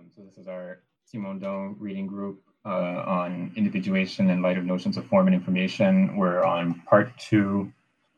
Um, so this is our Simondon reading group uh, on individuation in light of notions of form and information. We're on part two,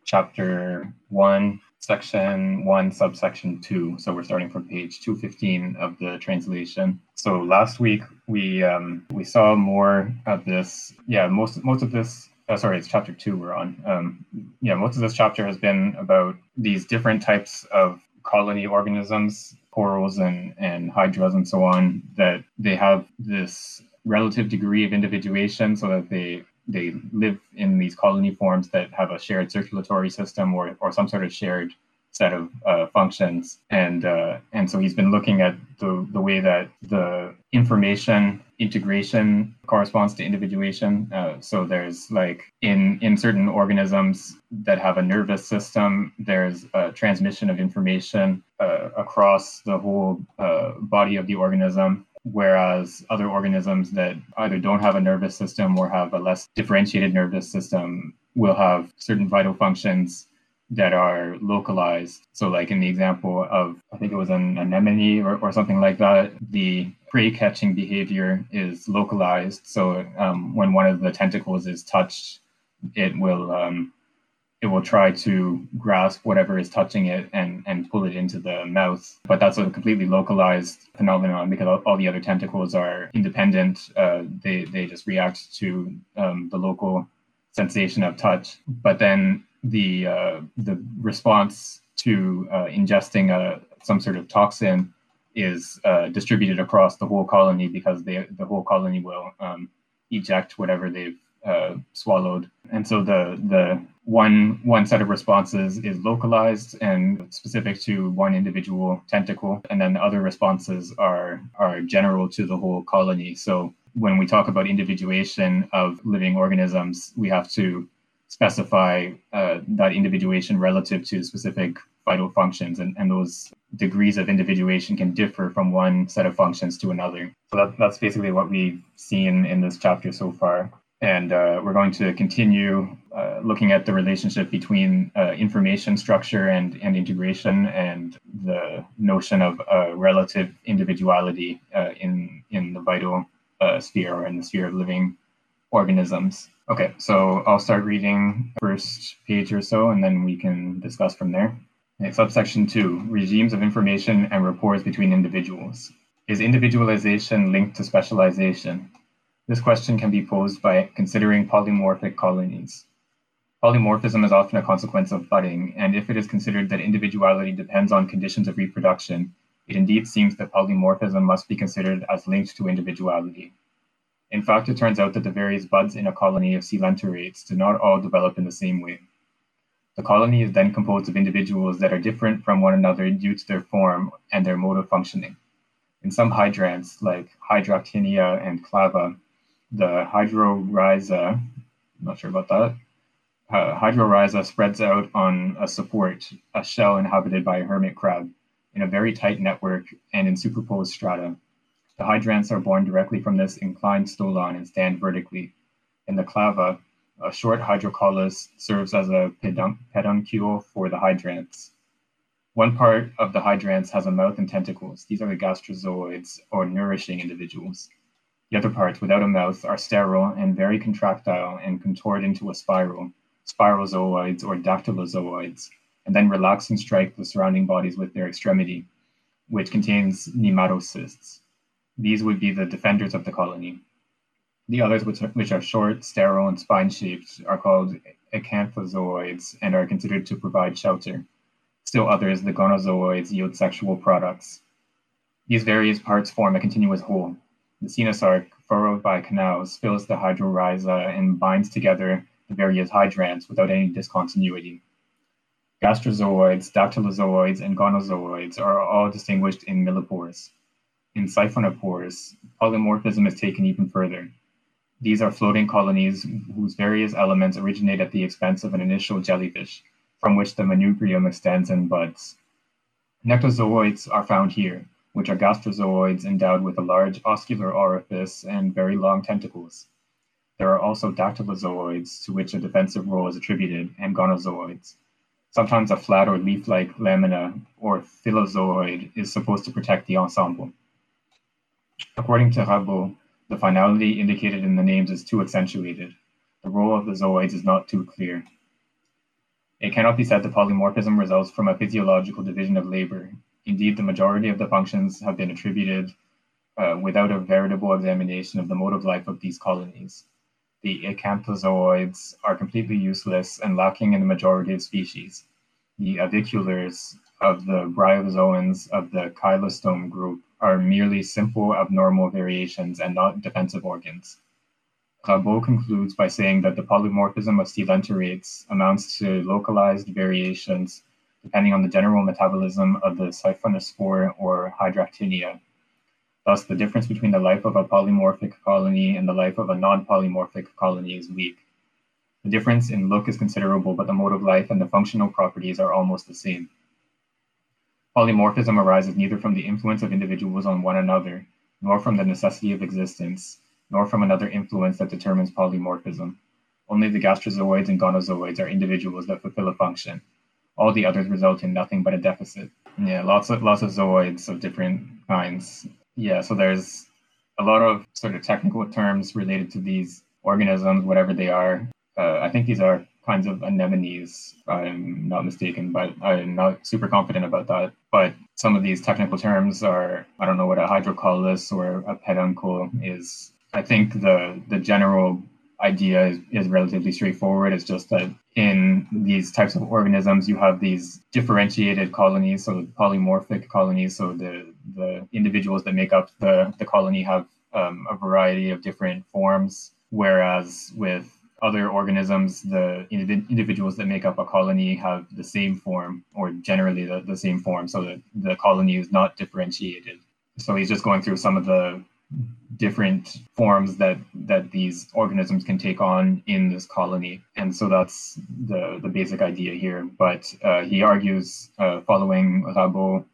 chapter one, section one, subsection two. So we're starting from page 215 of the translation. So last week we um, we saw more of this. Yeah, most most of this. Uh, sorry, it's chapter two we're on. Um, yeah, most of this chapter has been about these different types of colony organisms, corals and, and hydras and so on, that they have this relative degree of individuation so that they they live in these colony forms that have a shared circulatory system or, or some sort of shared set of uh, functions. And uh, and so he's been looking at the, the way that the information integration corresponds to individuation. Uh, so there's like in in certain organisms that have a nervous system, there's a transmission of information uh, across the whole uh, body of the organism. Whereas other organisms that either don't have a nervous system or have a less differentiated nervous system will have certain vital functions that are localized. So, like in the example of, I think it was an anemone or, or something like that, the prey catching behavior is localized. So, um, when one of the tentacles is touched, it will um, it will try to grasp whatever is touching it and and pull it into the mouth. But that's a completely localized phenomenon because all, the other tentacles are independent. Uh, they they just react to um, the local sensation of touch. But then the uh, the response to uh, ingesting a, uh, some sort of toxin is uh, distributed across the whole colony because they, the whole colony will um, eject whatever they've uh, swallowed. And so the the one one set of responses is localized and specific to one individual tentacle, and then the other responses are are general to the whole colony. So when we talk about individuation of living organisms, we have to specify uh, that individuation relative to specific vital functions, and, and those degrees of individuation can differ from one set of functions to another. So that, that's basically what we've seen in this chapter so far. And uh, we're going to continue uh, looking at the relationship between uh, information structure and, and integration and the notion of uh, relative individuality uh, in, in the vital uh, sphere or in the sphere of living organisms. Okay, so I'll start reading first page or so, and then we can discuss from there. Okay, subsection two, regimes of information and rapports between individuals. Is individualization linked to specialization? This question can be posed by considering polymorphic colonies. Polymorphism is often a consequence of budding, and if it is considered that individuality depends on conditions of reproduction, it indeed seems that polymorphism must be considered as linked to individuality. In fact, it turns out that the various buds in a colony of coelenterate do not all develop in the same way. The colony is then composed of individuals that are different from one another due to their form and their mode of functioning. In some hydranths, like Hydractinia and Clava, the hydrorhiza, not sure about that, uh, hydrorhiza spreads out on a support, a shell inhabited by a hermit crab, in a very tight network and in superposed strata. The hydranths are born directly from this inclined stolon and stand vertically. In the clava, a short hydrocaulus serves as a peduncule for the hydranths. One part of the hydranths has a mouth and tentacles. These are the gastrozoids, or nourishing individuals. The other parts, without a mouth, are sterile and very contractile and contort into a spiral, spirozooids or dactylozooids, and then relax and strike the surrounding bodies with their extremity, which contains nematocysts. These would be the defenders of the colony. The others, which are, which are short, sterile, and spine shaped, are called acanthozooids and are considered to provide shelter. Still others, the gonozoids, yield sexual products. These various parts form a continuous whole. The cenosarc, furrowed by canals, fills the hydrorhiza and binds together the various hydranths without any discontinuity. Gastrozooids, dactylozooids, and gonozooids are all distinguished in millepores. In siphonophores, polymorphism is taken even further. These are floating colonies whose various elements originate at the expense of an initial jellyfish, from which the manubrium extends and buds. Nectozooids are found here, which are gastrozooids endowed with a large oscular orifice and very long tentacles. There are also dactylozooids, to which a defensive role is attributed, and gonozooids. Sometimes a flat or leaf like lamina or phyllozooid is supposed to protect the ensemble. According to Rabaud, the finality indicated in the names is too accentuated. The role of the zooids is not too clear. It cannot be said that polymorphism results from a physiological division of labor. Indeed, the majority of the functions have been attributed uh, without a veritable examination of the mode of life of these colonies. The acanthozoids are completely useless and lacking in the majority of species. The aviculars of the bryozoans of the cheilostome group are merely simple abnormal variations and not defensive organs. Rabaud concludes by saying that the polymorphism of coelenterates amounts to localized variations depending on the general metabolism of the siphonophore or hydractinia. Thus, the difference between the life of a polymorphic colony and the life of a non polymorphic colony is weak. The difference in look is considerable, but the mode of life and the functional properties are almost the same. Polymorphism arises neither from the influence of individuals on one another, nor from the necessity of existence, nor from another influence that determines polymorphism. Only the gastrozoids and gonozoids are individuals that fulfill a function. All the others result in nothing but a deficit. Yeah, lots of lots of zooids of different kinds. Yeah, so there's a lot of sort of technical terms related to these organisms, whatever they are. Uh, I think these are kinds of anemones, I'm not mistaken, but I'm not super confident about that. But some of these technical terms are, I don't know what a hydrocaulus or a peduncle is. I think the the general idea is, is relatively straightforward. It's just that in these types of organisms, you have these differentiated colonies, so polymorphic colonies. So the the individuals that make up the the colony have um, a variety of different forms. Whereas with other organisms, the indiv- individuals that make up a colony have the same form, or generally the, the same form, so that the colony is not differentiated. So he's just going through some of the different forms that that these organisms can take on in this colony and so that's the the basic idea here but uh, he argues uh, following Rabaud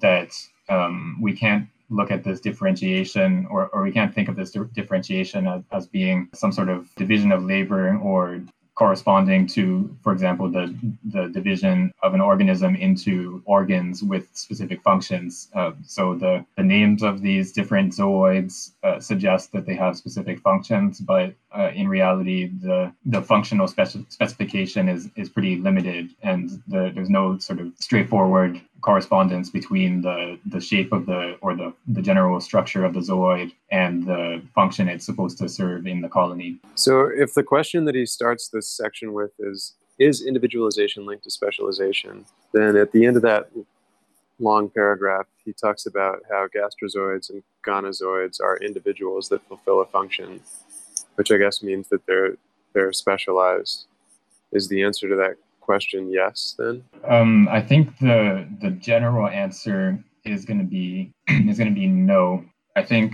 that um, we can't look at this differentiation or, or we can't think of this differentiation as, as being some sort of division of labor or corresponding to, for example, the, the division of an organism into organs with specific functions. Uh, so the, the names of these different zooids uh, suggest that they have specific functions, but uh, in reality, the, the functional speci- specification is, is pretty limited, and the, there's no sort of straightforward correspondence between the, the shape of the or the, the general structure of the zooid and the function it's supposed to serve in the colony. So, if the question that he starts this section with is is individualization linked to specialization, then at the end of that long paragraph, he talks about how gastrozoids and gonozoids are individuals that fulfill a function, which I guess means that they're they're specialized. Is the answer to that question yes then? Um, I think the the general answer is going to be is going to be no. I think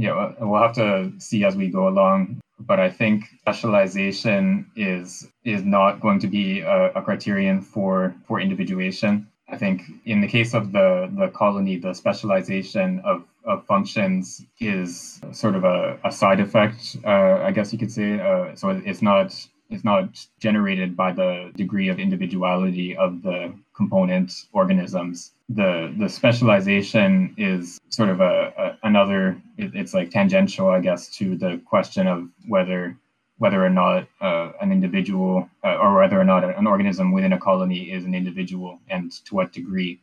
you know we'll have to see as we go along, but I think specialization is is not going to be a, a criterion for for individuation. I think in the case of the the colony, the specialization of of functions is sort of a, a side effect, uh, I guess you could say. Uh, so it's not is not generated by the degree of individuality of the component organisms. The the specialization is sort of a, a another. It, it's like tangential, I guess, to the question of whether whether or not uh, an individual uh, or whether or not an organism within a colony is an individual and to what degree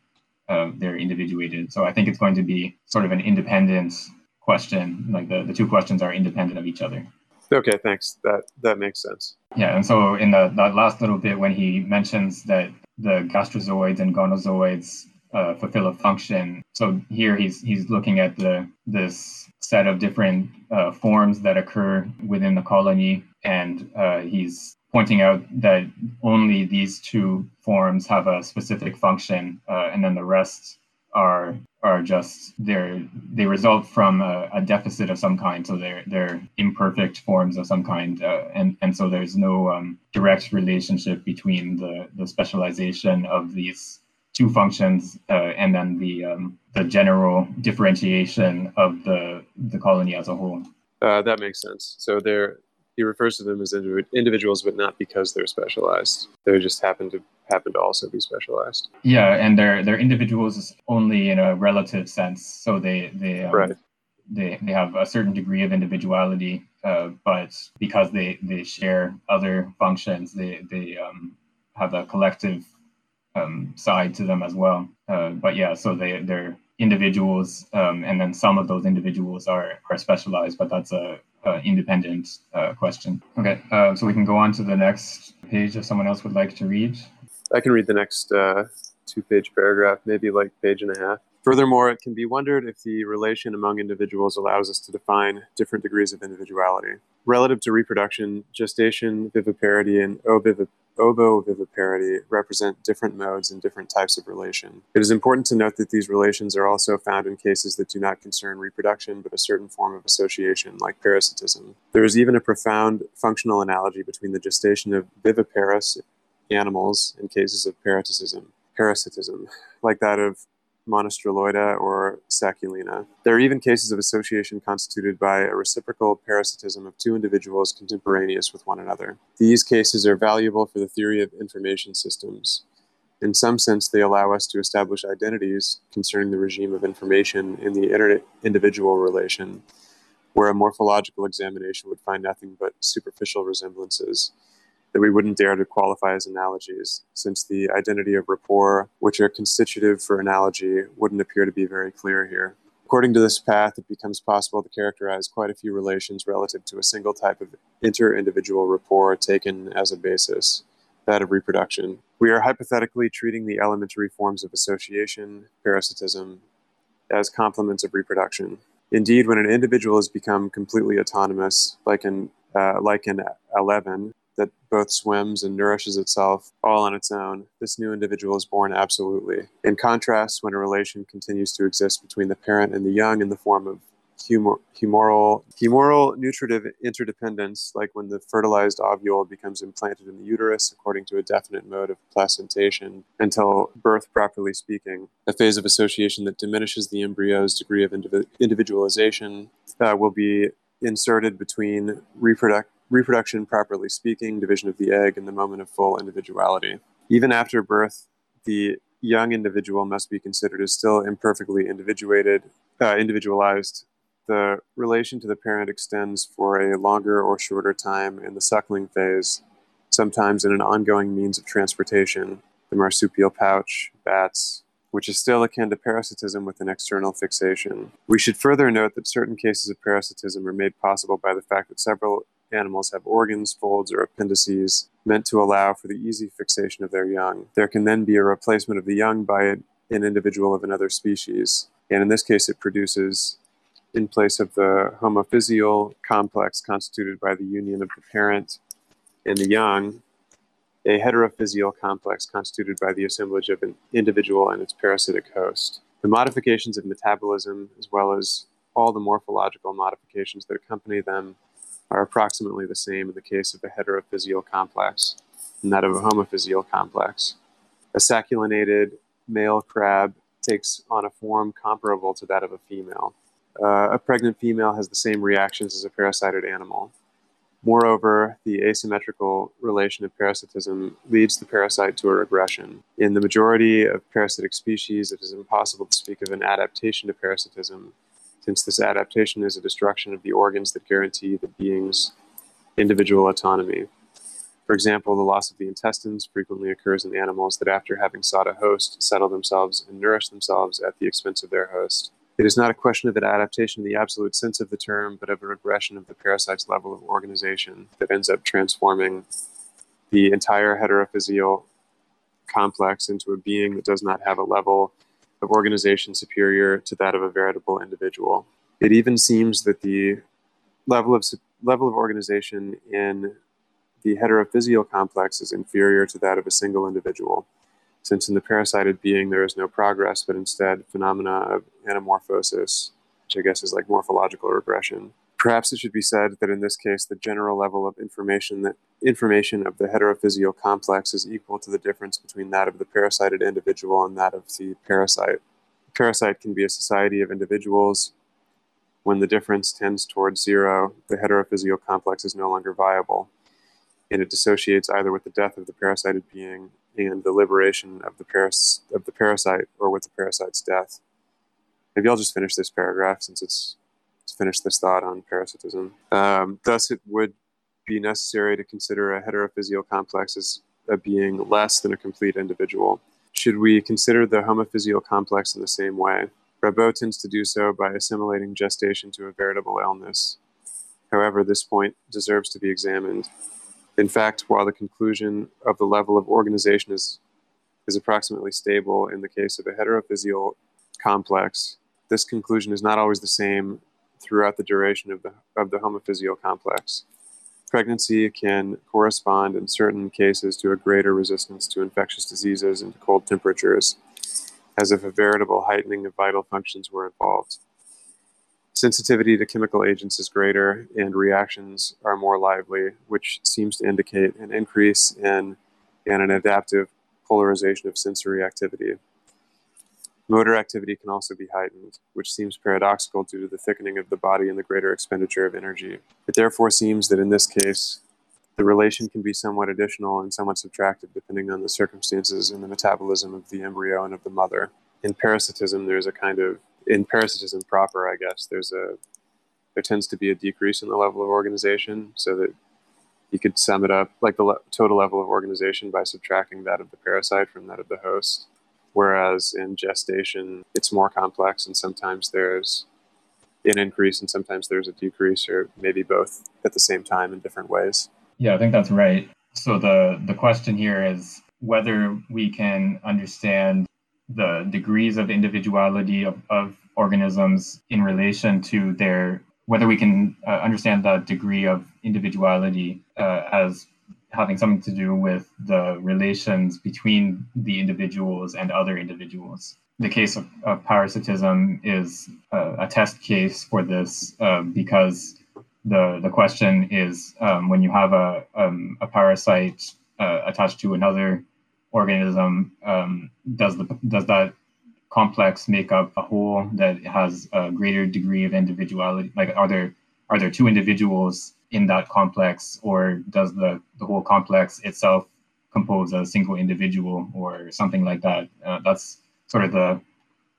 uh, they're individuated. So I think it's going to be sort of an independent question. Like the, the two questions are independent of each other. Okay, thanks. That that makes sense. Yeah, and so in the that last little bit when he mentions that the gastrozoids and gonozoids uh, fulfill a function, so here he's he's looking at the this set of different uh, forms that occur within the colony, and uh, he's pointing out that only these two forms have a specific function, uh, and then the rest are are just they're they result from a, a, deficit of some kind so they're they're imperfect forms of some kind uh, and and so there's no um, direct relationship between the the specialization of these two functions uh, and then the um, the general differentiation of the the colony as a whole uh, that makes sense so they're he refers to them as individuals, but not because they're specialized. They just happen to happen to also be specialized. Yeah, and they're they're individuals only in a relative sense. So they they um, right. they, they have a certain degree of individuality, uh, but because they, they share other functions, they, they um, have a collective um, side to them as well. Uh, but yeah, so they, they're individuals, um, and then some of those individuals are, are specialized, but that's a, a independent uh, question. Okay, uh, so we can go on to the next page if someone else would like to read. I can read the next uh, two page paragraph, maybe like page and a half. Furthermore, it can be wondered if the relation among individuals allows us to define different degrees of individuality. Relative to reproduction, gestation, viviparity, and ovoviviparity represent different modes and different types of relation. It is important to note that these relations are also found in cases that do not concern reproduction but a certain form of association, like parasitism. There is even a profound functional analogy between the gestation of viviparous animals in cases of parasitism, parasitism, like that of Monstrilloida or Sacculina. There are even cases of association constituted by a reciprocal parasitism of two individuals contemporaneous with one another. These cases are valuable for the theory of information systems. In some sense, they allow us to establish identities concerning the regime of information in the inter- individual relation, where a morphological examination would find nothing but superficial resemblances that we wouldn't dare to qualify as analogies, since the identity of rapport, which are constitutive for analogy, wouldn't appear to be very clear here. According to this path, it becomes possible to characterize quite a few relations relative to a single type of inter individual rapport taken as a basis, that of reproduction. We are hypothetically treating the elementary forms of association, parasitism, as complements of reproduction. Indeed, when an individual has become completely autonomous, like an uh, like an alevin, that both swims and nourishes itself all on its own, this new individual is born absolutely. In contrast, when a relation continues to exist between the parent and the young in the form of humor, humoral, humoral nutritive interdependence, like when the fertilized ovule becomes implanted in the uterus according to a definite mode of placentation until birth, properly speaking, a phase of association that diminishes the embryo's degree of indiv- individualization uh, will be inserted between reproduct reproduction, properly speaking, division of the egg, and the moment of full individuality. Even after birth, the young individual must be considered as still imperfectly individuated, uh, individualized. The relation to the parent extends for a longer or shorter time in the suckling phase, sometimes in an ongoing means of transportation, the marsupial pouch, bats, which is still akin to parasitism with an external fixation. We should further note that certain cases of parasitism are made possible by the fact that several animals have organs, folds, or appendices meant to allow for the easy fixation of their young. There can then be a replacement of the young by an individual of another species, and in this case, it produces, in place of the homophysial complex constituted by the union of the parent and the young, a heterophysial complex constituted by the assemblage of an individual and its parasitic host. The modifications of metabolism, as well as all the morphological modifications that accompany them, are approximately the same in the case of a heterophysial complex and that of a homophysial complex. A sacculinated male crab takes on a form comparable to that of a female. Uh, a pregnant female has the same reactions as a parasited animal. Moreover, the asymmetrical relation of parasitism leads the parasite to a regression. In the majority of parasitic species, it is impossible to speak of an adaptation to parasitism since this adaptation is a destruction of the organs that guarantee the being's individual autonomy. For example, the loss of the intestines frequently occurs in animals that, after having sought a host, settle themselves and nourish themselves at the expense of their host. It is not a question of an adaptation in the absolute sense of the term, but of a regression of the parasite's level of organization that ends up transforming the entire heterophysial complex into a being that does not have a level of organization superior to that of a veritable individual. It even seems that the level of level of organization in the heterophysial complex is inferior to that of a single individual, since in the parasited being there is no progress, but instead phenomena of anamorphosis, which I guess is like morphological regression. Perhaps it should be said that in this case, the general level of information that information of the heterophysial complex is equal to the difference between that of the parasited individual and that of the parasite. The parasite can be a society of individuals. When the difference tends towards zero, the heterophysial complex is no longer viable, and it dissociates either with the death of the parasited being and the liberation of the, paras- of the parasite or with the parasite's death. Maybe I'll just finish this paragraph since it's finish this thought on parasitism. Um, thus, it would be necessary to consider a heterophysial complex as a being less than a complete individual. Should we consider the homophysial complex in the same way? Rabaud tends to do so by assimilating gestation to a veritable illness. However, this point deserves to be examined. In fact, while the conclusion of the level of organization is, is approximately stable in the case of a heterophysial complex, this conclusion is not always the same throughout the duration of the, of the homophysial complex. Pregnancy can correspond in certain cases to a greater resistance to infectious diseases and to cold temperatures, as if a veritable heightening of vital functions were involved. Sensitivity to chemical agents is greater and reactions are more lively, which seems to indicate an increase in and an adaptive polarization of sensory activity. Motor activity can also be heightened, which seems paradoxical due to the thickening of the body and the greater expenditure of energy. It therefore seems that in this case, the relation can be somewhat additional and somewhat subtractive depending on the circumstances and the metabolism of the embryo and of the mother. In parasitism, there's a kind of, in parasitism proper, I guess, there's a, there tends to be a decrease in the level of organization so that you could sum it up like the le- total level of organization by subtracting that of the parasite from that of the host. Whereas in gestation, it's more complex, and sometimes there's an increase, and sometimes there's a decrease, or maybe both at the same time in different ways. Yeah, I think that's right. So the the question here is whether we can understand the degrees of individuality of, of organisms in relation to their whether we can uh, understand the degree of individuality uh, as having something to do with the relations between the individuals and other individuals. The case of, of parasitism is uh, a test case for this uh, because the the question is um, when you have a um, a parasite uh, attached to another organism, um, does the does that complex make up a whole that has a greater degree of individuality? Like, are there are there two individuals in that complex, or does the, the whole complex itself compose a single individual or something like that? Uh, that's sort of the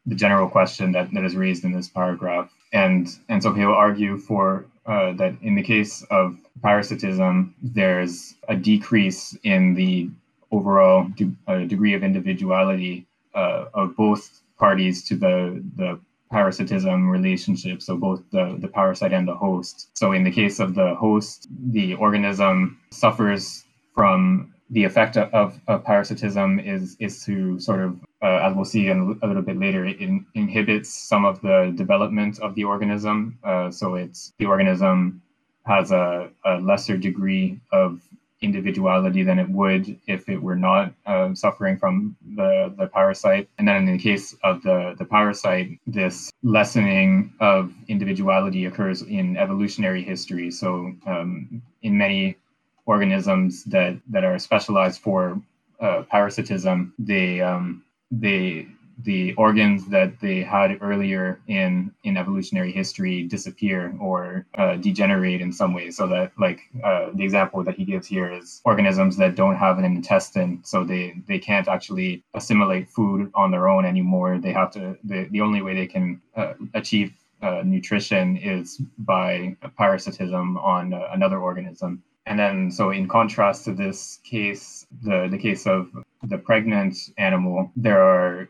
the general question that, that is raised in this paragraph. And and so he'll argue for uh, that in the case of parasitism, there's a decrease in the overall de- uh, degree of individuality uh, of both parties to the the parasitism relationship, so both the, the parasite and the host. So in the case of the host, the organism suffers from the effect of, of parasitism is is to sort of, uh, as we'll see in a little bit later, it in, inhibits some of the development of the organism. Uh, so it's the organism has a, a lesser degree of individuality than it would if it were not uh, suffering from the, the parasite. And then in the case of the, the parasite, this lessening of individuality occurs in evolutionary history. So um, in many organisms that, that are specialized for uh, parasitism, they, um, they the organs that they had earlier in in evolutionary history disappear or uh, degenerate in some way. So that like uh, the example that he gives here is organisms that don't have an intestine so they they can't actually assimilate food on their own anymore. They have to the, the only way they can uh, achieve uh, nutrition is by parasitism on uh, another organism. And then, so in contrast to this case, the, the case of the pregnant animal, there are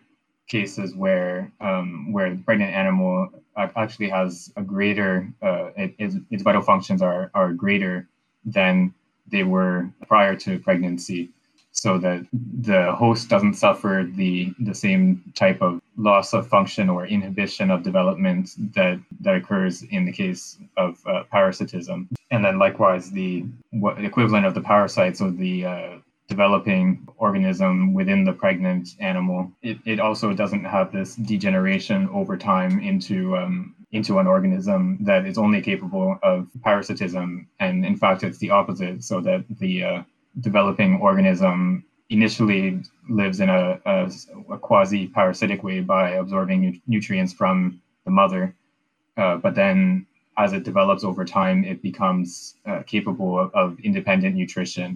cases where um, where the pregnant animal actually has a greater uh, it, its, vital functions are are greater than they were prior to pregnancy so that the host doesn't suffer the the same type of loss of function or inhibition of development that that occurs in the case of uh, parasitism. And then likewise the what, equivalent of the parasites so the uh, developing organism within the pregnant animal. It, it also doesn't have this degeneration over time into um, into an organism that is only capable of parasitism, and in fact, it's the opposite. So that the uh, developing organism initially lives in a, a, a quasi parasitic way by absorbing nu- nutrients from the mother, uh, but then as it develops over time, it becomes uh, capable of, of independent nutrition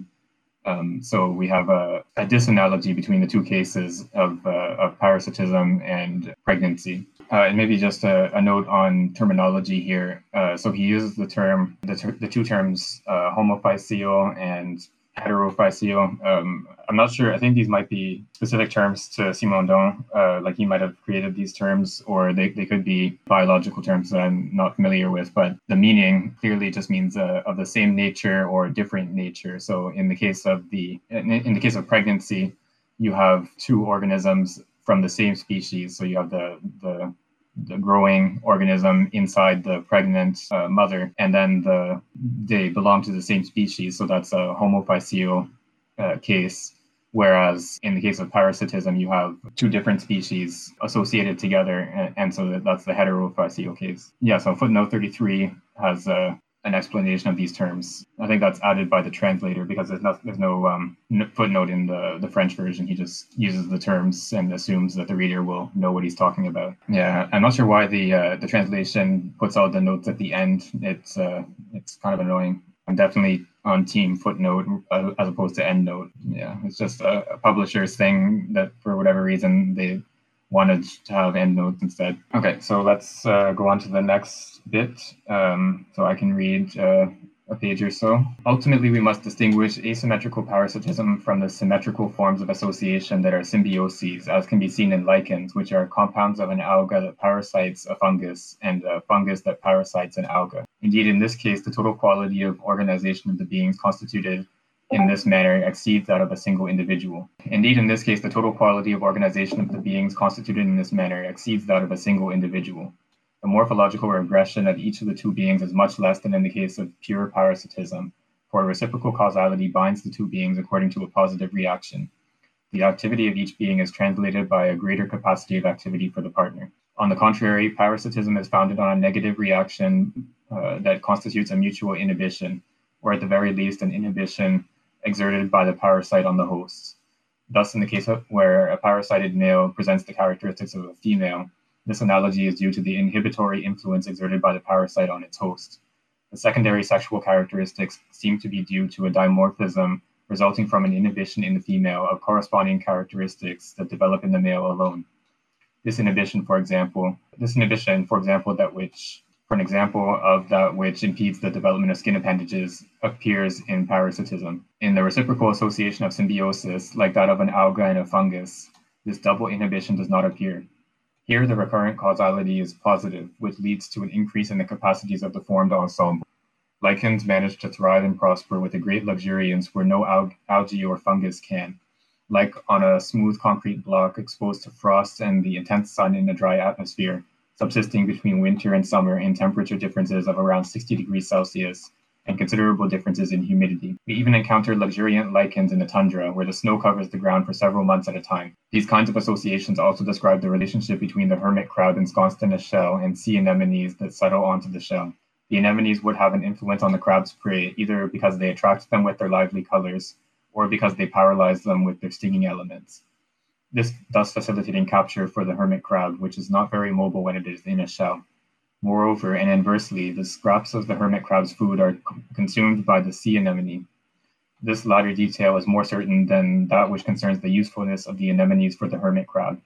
Um, so we have a, a, disanalogy between the two cases of, uh, of parasitism and pregnancy. Uh, and maybe just a, a, note on terminology here. Uh, so he uses the term, the, ter- the two terms, uh, homophyseal and heterophyseal. Um, I'm not sure. I think these might be specific terms to Simondon, uh, like he might have created these terms, or they, they could be biological terms that I'm not familiar with. But the meaning clearly just means uh, of the same nature or different nature. So in the case of the in the case of pregnancy, you have two organisms from the same species. So you have the the the growing organism inside the pregnant uh, mother, and then the they belong to the same species. So that's a homophyseal uh, case. Whereas in the case of parasitism, you have two different species associated together, and, and so that's the heterophyseal case. Yeah, so footnote 33 has a an explanation of these terms. I think that's added by the translator because there's no, there's no um, footnote in the, the French version. He just uses the terms and assumes that the reader will know what he's talking about. Yeah, I'm not sure why the uh, the translation puts all the notes at the end. It's uh, it's kind of annoying. I'm definitely on team footnote uh, as opposed to end note. Yeah, it's just a, a publisher's thing that for whatever reason they wanted to have endnotes instead. Okay, so let's uh, go on to the next bit. Um, so I can read uh, a page or so. Ultimately, we must distinguish asymmetrical parasitism from the symmetrical forms of association that are symbioses, as can be seen in lichens, which are compounds of an alga that parasites a fungus and a fungus that parasites an alga. Indeed, in this case, the total quality of organization of the beings constituted in this manner exceeds that of a single individual. Indeed, in this case, the total quality of organization of the beings constituted in this manner exceeds that of a single individual. The morphological regression of each of the two beings is much less than in the case of pure parasitism, for reciprocal causality binds the two beings according to a positive reaction. The activity of each being is translated by a greater capacity of activity for the partner. On the contrary, parasitism is founded on a negative reaction uh, that constitutes a mutual inhibition, or at the very least, an inhibition exerted by the parasite on the host. Thus, in the case where a parasited male presents the characteristics of a female, this analogy is due to the inhibitory influence exerted by the parasite on its host. The secondary sexual characteristics seem to be due to a dimorphism resulting from an inhibition in the female of corresponding characteristics that develop in the male alone. This inhibition, for example, this inhibition, for example, that which for an example of that which impedes the development of skin appendages appears in parasitism. In the reciprocal association of symbiosis, like that of an alga and a fungus, this double inhibition does not appear. Here, the recurrent causality is positive, which leads to an increase in the capacities of the formed ensemble. Lichens manage to thrive and prosper with a great luxuriance where no al- algae or fungus can, like on a smooth concrete block exposed to frost and the intense sun in a dry atmosphere subsisting between winter and summer in temperature differences of around 60 degrees Celsius and considerable differences in humidity. We even encounter luxuriant lichens in the tundra, where the snow covers the ground for several months at a time. These kinds of associations also describe the relationship between the hermit crab ensconced in a shell and sea anemones that settle onto the shell. The anemones would have an influence on the crab's prey, either because they attract them with their lively colors or because they paralyze them with their stinging elements this thus facilitating capture for the hermit crab, which is not very mobile when it is in a shell. Moreover, and inversely, the scraps of the hermit crab's food are consumed by the sea anemone. This latter detail is more certain than that which concerns the usefulness of the anemones for the hermit crab.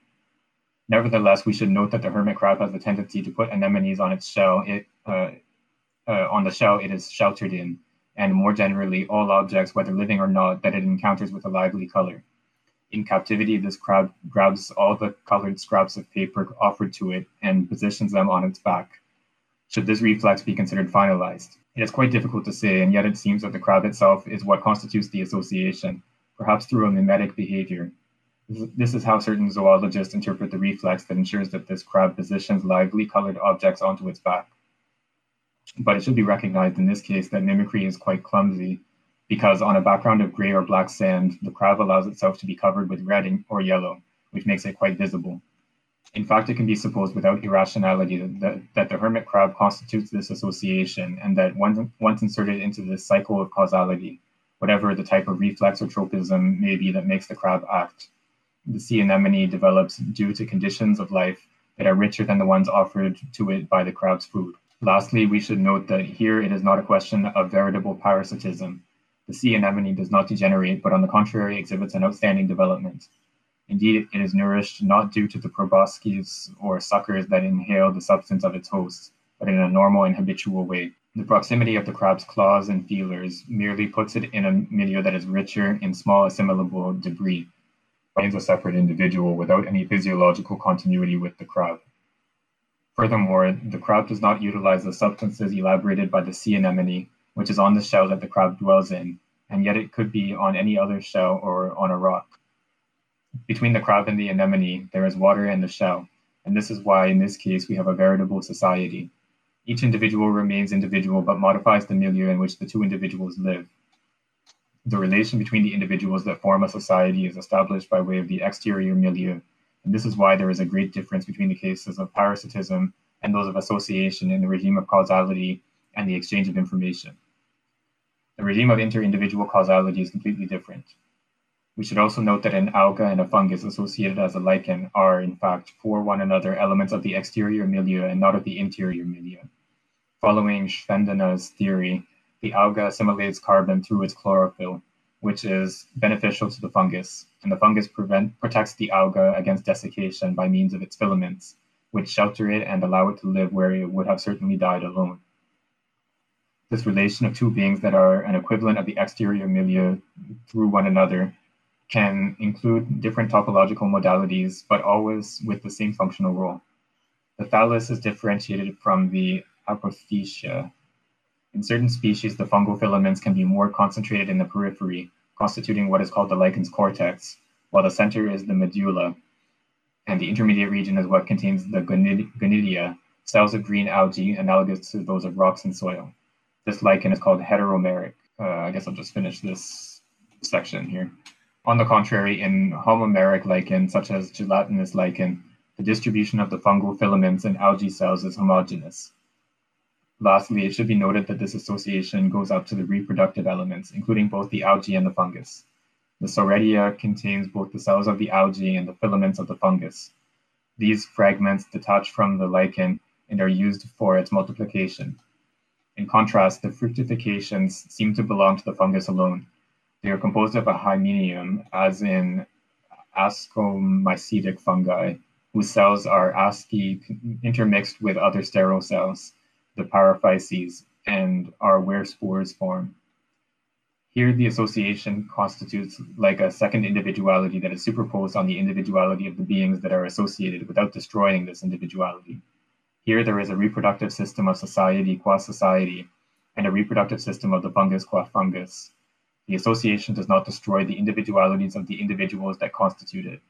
Nevertheless, we should note that the hermit crab has a tendency to put anemones on its shell, it, uh, uh, on the shell it is sheltered in, and more generally, all objects, whether living or not, that it encounters with a lively color. In captivity, this crab grabs all the colored scraps of paper offered to it and positions them on its back. Should this reflex be considered finalized? It is quite difficult to say, and yet it seems that the crab itself is what constitutes the association, perhaps through a mimetic behavior. This is how certain zoologists interpret the reflex that ensures that this crab positions lively colored objects onto its back. But it should be recognized in this case that mimicry is quite clumsy because on a background of gray or black sand, the crab allows itself to be covered with red or yellow, which makes it quite visible. In fact, it can be supposed without irrationality that, that the hermit crab constitutes this association and that once, once inserted into this cycle of causality, whatever the type of reflex or tropism may be that makes the crab act, the sea anemone develops due to conditions of life that are richer than the ones offered to it by the crab's food. Lastly, we should note that here it is not a question of veritable parasitism, the sea anemone does not degenerate, but on the contrary exhibits an outstanding development. Indeed, it is nourished not due to the proboscis or suckers that inhale the substance of its host, but in a normal and habitual way. The proximity of the crab's claws and feelers merely puts it in a milieu that is richer in small assimilable debris, finds a separate individual without any physiological continuity with the crab. Furthermore, the crab does not utilize the substances elaborated by the sea anemone, which is on the shell that the crab dwells in, and yet it could be on any other shell or on a rock. Between the crab and the anemone, there is water in the shell, and this is why, in this case, we have a veritable society. Each individual remains individual but modifies the milieu in which the two individuals live. The relation between the individuals that form a society is established by way of the exterior milieu, and this is why there is a great difference between the cases of parasitism and those of association in the regime of causality and the exchange of information. The regime of inter-individual causality is completely different. We should also note that an alga and a fungus associated as a lichen are, in fact, for one another elements of the exterior milieu and not of the interior milieu. Following Schwendener's theory, the alga assimilates carbon through its chlorophyll, which is beneficial to the fungus, and the fungus prevent, protects the alga against desiccation by means of its filaments, which shelter it and allow it to live where it would have certainly died alone. This relation of two beings that are an equivalent of the exterior milieu through one another can include different topological modalities, but always with the same functional role. The thallus is differentiated from the apothecia, in certain species, the fungal filaments can be more concentrated in the periphery, constituting what is called the lichen's cortex, while the center is the medulla, and the intermediate region is what contains the gonidia, cells of green algae analogous to those of rocks and soil. This lichen is called heteromeric. Uh, I guess I'll just finish this section here. On the contrary, in homomeric lichen, such as gelatinous lichen, the distribution of the fungal filaments and algae cells is homogeneous. Lastly, it should be noted that this association goes up to the reproductive elements, including both the algae and the fungus. The soredia contains both the cells of the algae and the filaments of the fungus. These fragments detach from the lichen and are used for its multiplication. In contrast, the fructifications seem to belong to the fungus alone. They are composed of a hymenium, as in ascomycetic fungi, whose cells are asci intermixed with other sterile cells the paraphyses, and are where spores form. Here, the association constitutes like a second individuality that is superposed on the individuality of the beings that are associated without destroying this individuality. Here, there is a reproductive system of society qua society and a reproductive system of the fungus qua fungus. The association does not destroy the individualities of the individuals that constitute it.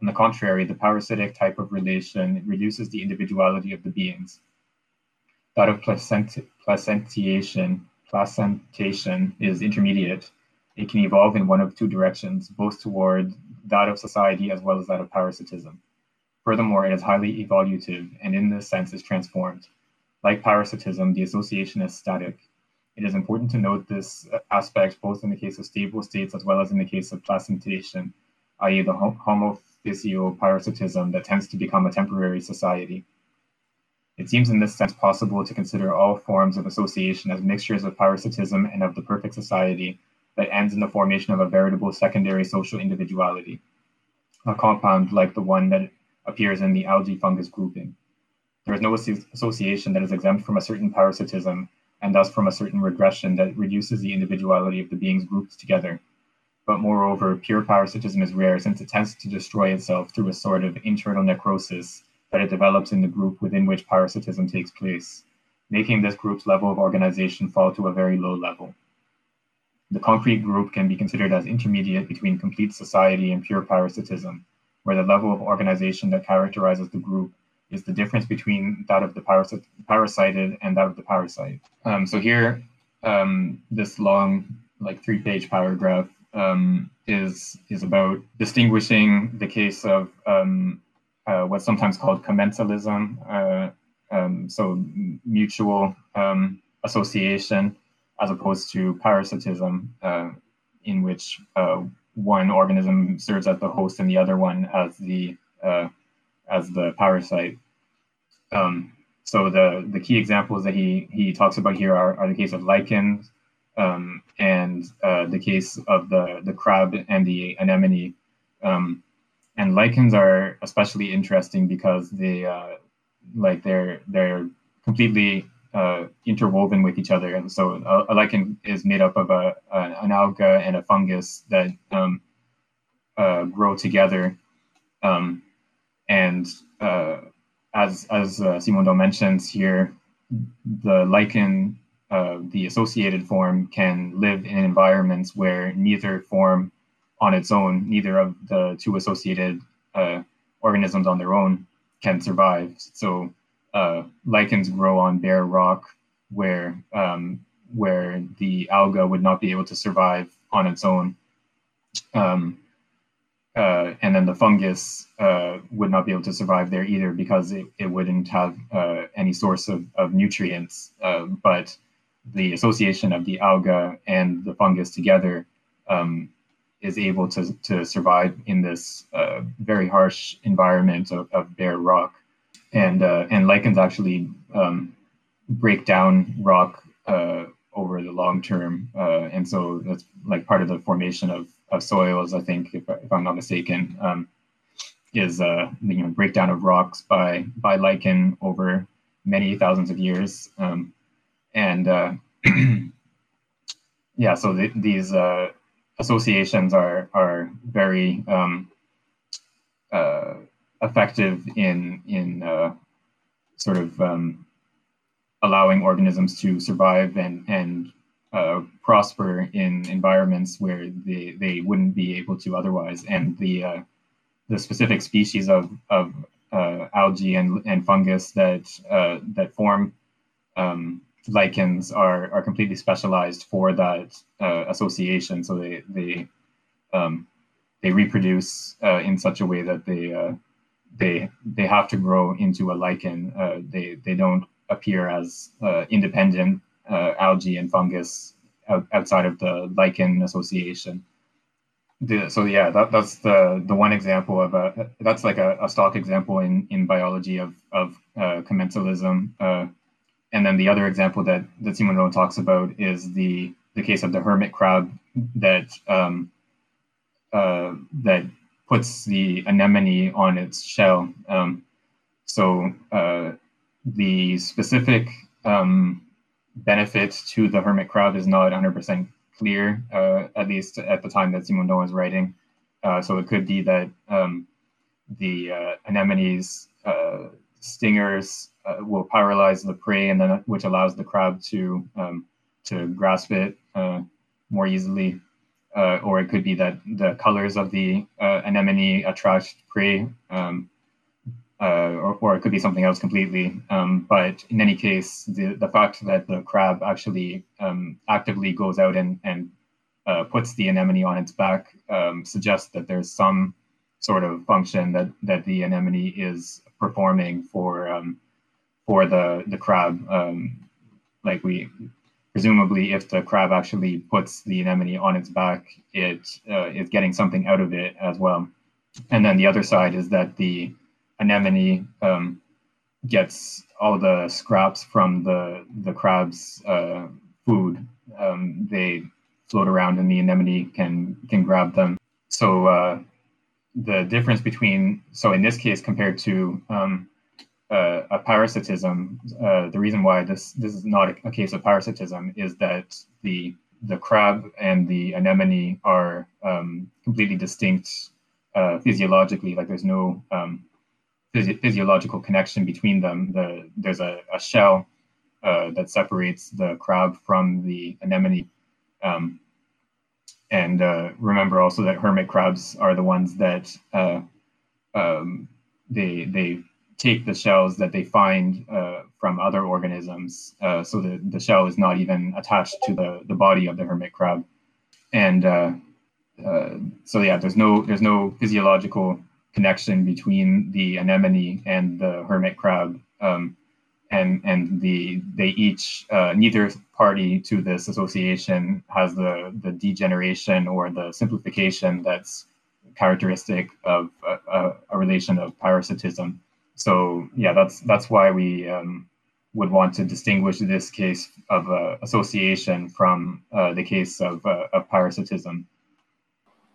On the contrary, the parasitic type of relation reduces the individuality of the beings that of placent- placentation, placentation is intermediate. It can evolve in one of two directions, both toward that of society as well as that of parasitism. Furthermore, it is highly evolutive and in this sense is transformed. Like parasitism, the association is static. It is important to note this aspect both in the case of stable states as well as in the case of placentation, i.e., the homophysio parasitism that tends to become a temporary society. It seems in this sense possible to consider all forms of association as mixtures of parasitism and of the perfect society that ends in the formation of a veritable secondary social individuality, a compound like the one that appears in the algae fungus grouping. There is no association that is exempt from a certain parasitism and thus from a certain regression that reduces the individuality of the beings grouped together. But moreover, pure parasitism is rare since it tends to destroy itself through a sort of internal necrosis that it develops in the group within which parasitism takes place, making this group's level of organization fall to a very low level. The concrete group can be considered as intermediate between complete society and pure parasitism, where the level of organization that characterizes the group is the difference between that of the parasit- parasited and that of the parasite. Um, so here, um, this long, like three-page paragraph um, is is about distinguishing the case of um, uh, what's sometimes called commensalism, uh, um, so mutual um, association, as opposed to parasitism, uh, in which uh, one organism serves as the host and the other one as the uh, as the parasite. Um, so the the key examples that he he talks about here are, are the case of lichens, um, and uh, the case of the the crab and the anemone. Um, and lichens are especially interesting because they uh, like they're they're completely uh, interwoven with each other. And so a, a, lichen is made up of a, an alga and a fungus that um, uh, grow together. Um, and uh, as as uh, mentions here, the lichen, uh, the associated form, can live in environments where neither form on its own, neither of the two associated uh, organisms on their own can survive. So uh, lichens grow on bare rock where um, where the alga would not be able to survive on its own. Um, uh, and then the fungus uh, would not be able to survive there either because it, it wouldn't have uh, any source of, of nutrients. Uh, but the association of the alga and the fungus together um, is able to, to survive in this uh, very harsh environment of, of bare rock. And, uh, and lichens actually um, break down rock over the long term. and so that's like part of the formation of of soils, I think, if, if I'm not mistaken, um, is uh, the you know, breakdown of rocks by by lichen over many thousands of years, um, and uh, yeah, so the, these uh, associations are are very um, uh, effective in in uh, sort of um, allowing organisms to survive and and uh, prosper in environments where they, they wouldn't be able to otherwise. And the uh, the specific species of, of uh, algae and, and fungus that uh, that form um, lichens are, are completely specialized for that uh, association. So they they um, they reproduce in such a way that they they they have to grow into a lichen. they they don't appear as independent uh, algae and fungus out, outside of the lichen association. The, so yeah, that, that's the the one example of a that's like a, a stock example in in biology of of uh, commensalism. Uh, and then the other example that that Simondon talks about is the the case of the hermit crab that um, uh, that puts the anemone on its shell. Um, so uh, the specific um, benefit to the hermit crab is not 100% clear, uh, at least at the time that Simondon was writing. Uh, so it could be that um, the uh, anemone's uh, stingers uh, will paralyze the prey, and then which allows the crab to um, to grasp it more easily. Or it could be that the colors of the anemone attract prey, um, uh, or, or, it could be something else completely. Um, but in any case, the, the fact that the crab actually um, actively goes out and, and uh, puts the anemone on its back um, suggests that there's some sort of function that, that the anemone is performing for um, for the, the crab. Um, like we presumably, if the crab actually puts the anemone on its back, it uh, is getting something out of it as well. And then the other side is that the anemone um, gets all the scraps from the the crab's uh, food. Um, they float around, and the anemone can can grab them. So uh, the difference between so in this case compared to um, uh, a parasitism, uh, the reason why this this is not a, case of parasitism is that the the crab and the anemone are um, completely distinct uh, physiologically. Like there's no um, physi- physiological connection between them. The, there's a, a shell uh, that separates the crab from the anemone. Um, and uh, remember also that hermit crabs are the ones that uh, um, they they take the shells that they find uh, from other organisms. Uh, so the, the shell is not even attached to the, the body of the hermit crab. And uh, so yeah, there's no there's no physiological connection between the anemone and the hermit crab. Um, and and the they each uh, neither party to this association has the the degeneration or the simplification that's characteristic of a, a relation of parasitism. So yeah, that's that's why we um, would want to distinguish this case of uh, association from uh, the case of, uh, of parasitism.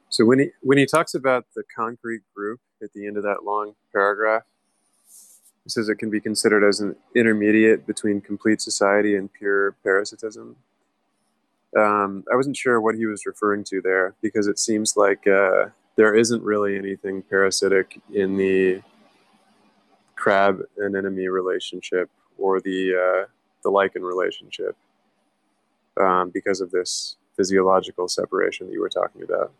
So when he when he talks about the concrete group at the end of that long paragraph, he says it can be considered as an intermediate between complete society and pure parasitism. Um, I wasn't sure what he was referring to there because it seems like uh, there isn't really anything parasitic in the crab and anemone relationship or the uh, the lichen relationship um, because of this physiological separation that you were talking about.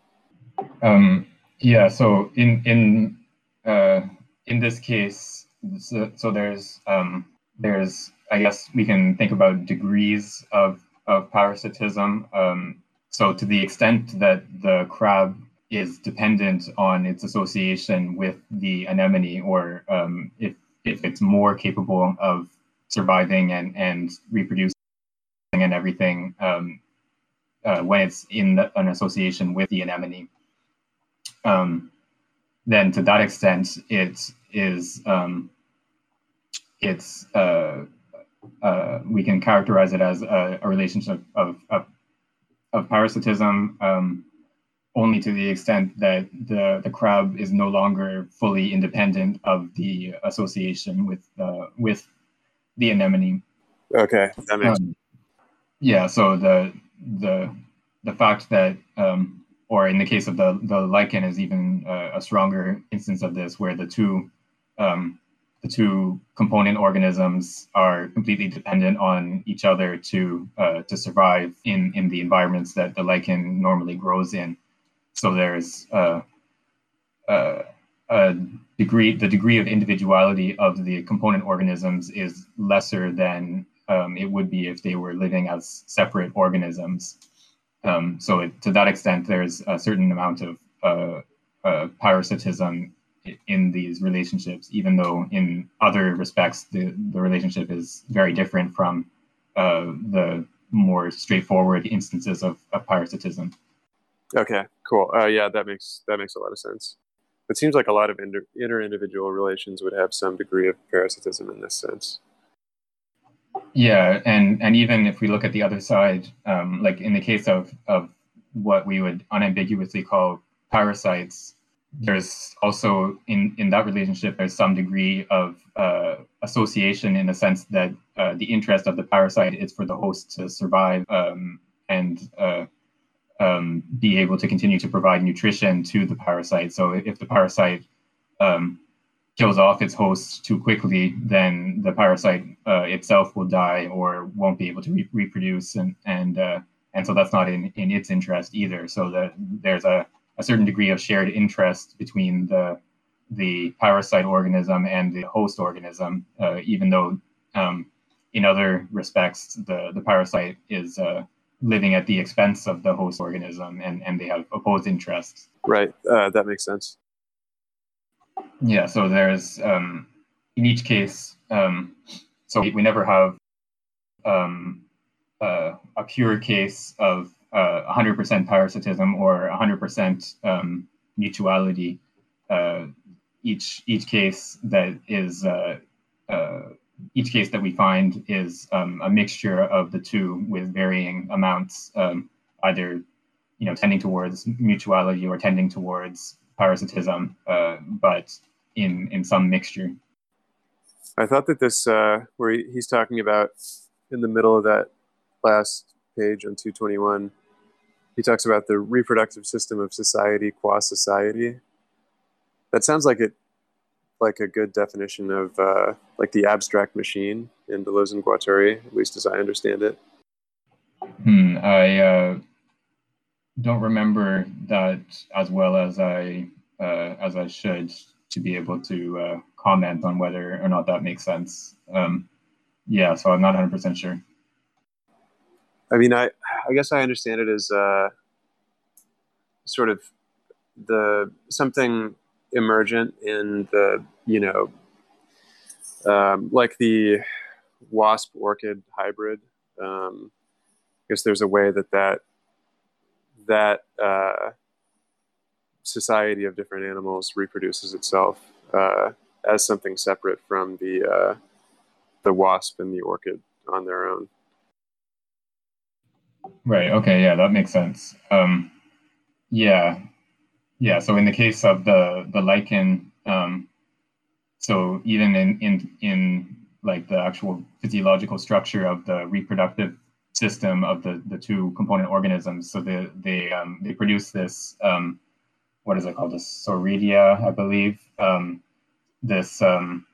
Um, yeah. So in in uh, in this case, so, so there's um, there's I guess we can think about degrees of of parasitism. Um, so to the extent that the crab is dependent on its association with the anemone, or um, if if it's more capable of surviving and and reproducing and everything um, uh, when it's in the, an association with the anemone. Um, then to that extent, it is um, it's uh, uh, we can characterize it as a, a relationship of, of, of parasitism um, only to the extent that the, the crab is no longer fully independent of the association with uh, with the anemone. Okay, that makes um, yeah. So the the the fact that um, or in the case of the the lichen is even uh, a stronger instance of this, where the two um, the two component organisms are completely dependent on each other to uh, to survive in in the environments that the lichen normally grows in. So there's uh, uh, a degree the degree of individuality of the component organisms is lesser than um, it would be if they were living as separate organisms. Um, so it, to that extent, there's a certain amount of uh, uh, parasitism in these relationships, even though in other respects the, the relationship is very different from uh, the more straightforward instances of, of parasitism. Okay, cool. Uh, yeah, that makes that makes a lot of sense. It seems like a lot of inter, inter individual relations would have some degree of parasitism in this sense. Yeah, and and even if we look at the other side, um, like in the case of of what we would unambiguously call parasites, there's also in in that relationship there's some degree of uh, association in the sense that uh, the interest of the parasite is for the host to survive um, and uh, um, be able to continue to provide nutrition to the parasite. So if the parasite um, kills off its host too quickly, then the parasite uh, itself will die or won't be able to re- reproduce, and and uh, and so that's not in, in its interest either. So that there's a, a certain degree of shared interest between the the parasite organism and the host organism, uh, even though um, in other respects the the parasite is uh, living at the expense of the host organism, and and they have opposed interests. Right, uh, that makes sense. Yeah, so there's um, in each case, um, so we, we never have um, uh, a pure case of uh, 100% parasitism or 100% um, mutuality. Uh, each each case that is uh, uh, each case that we find is um, a mixture of the two with varying amounts, um, either you know tending towards mutuality or tending towards parasitism, uh, but in in some mixture. I thought that this, uh, where he's talking about in the middle of that last page on 221, he talks about the reproductive system of society qua society. That sounds like it, like a good definition of uh, like the abstract machine in Deleuze and Guattari, at least as I understand it. Hmm, I uh, don't remember that as well as I uh, as I should to be able to uh, comment on whether or not that makes sense. Um, yeah, so I'm not 100 percent sure. I mean, I I guess I understand it as uh, sort of the something emergent in the you know um, like the wasp orchid hybrid. Um, I guess there's a way that that that uh, society of different animals reproduces itself uh, as something separate from the uh, the wasp and the orchid on their own. Right. Okay. Yeah, that makes sense. Um, yeah, yeah. So in the case of the the lichen, um, so even in in in like the actual physiological structure of the reproductive system of the the two component organisms, so they they um, they produce this um, what is it called? This soredia, I believe. Um, this um,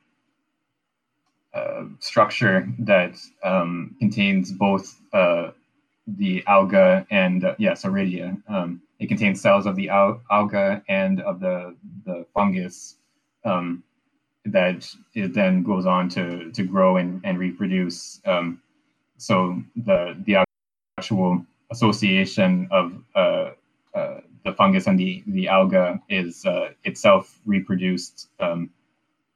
uh, structure that um, contains both uh, the alga and uh, yes, Soredia. Um, it contains cells of the al- alga and of the the fungus um, that it then goes on to to grow and, and reproduce. Um, so the the actual association of uh, uh, the fungus and the the alga is uh, itself reproduced. Um,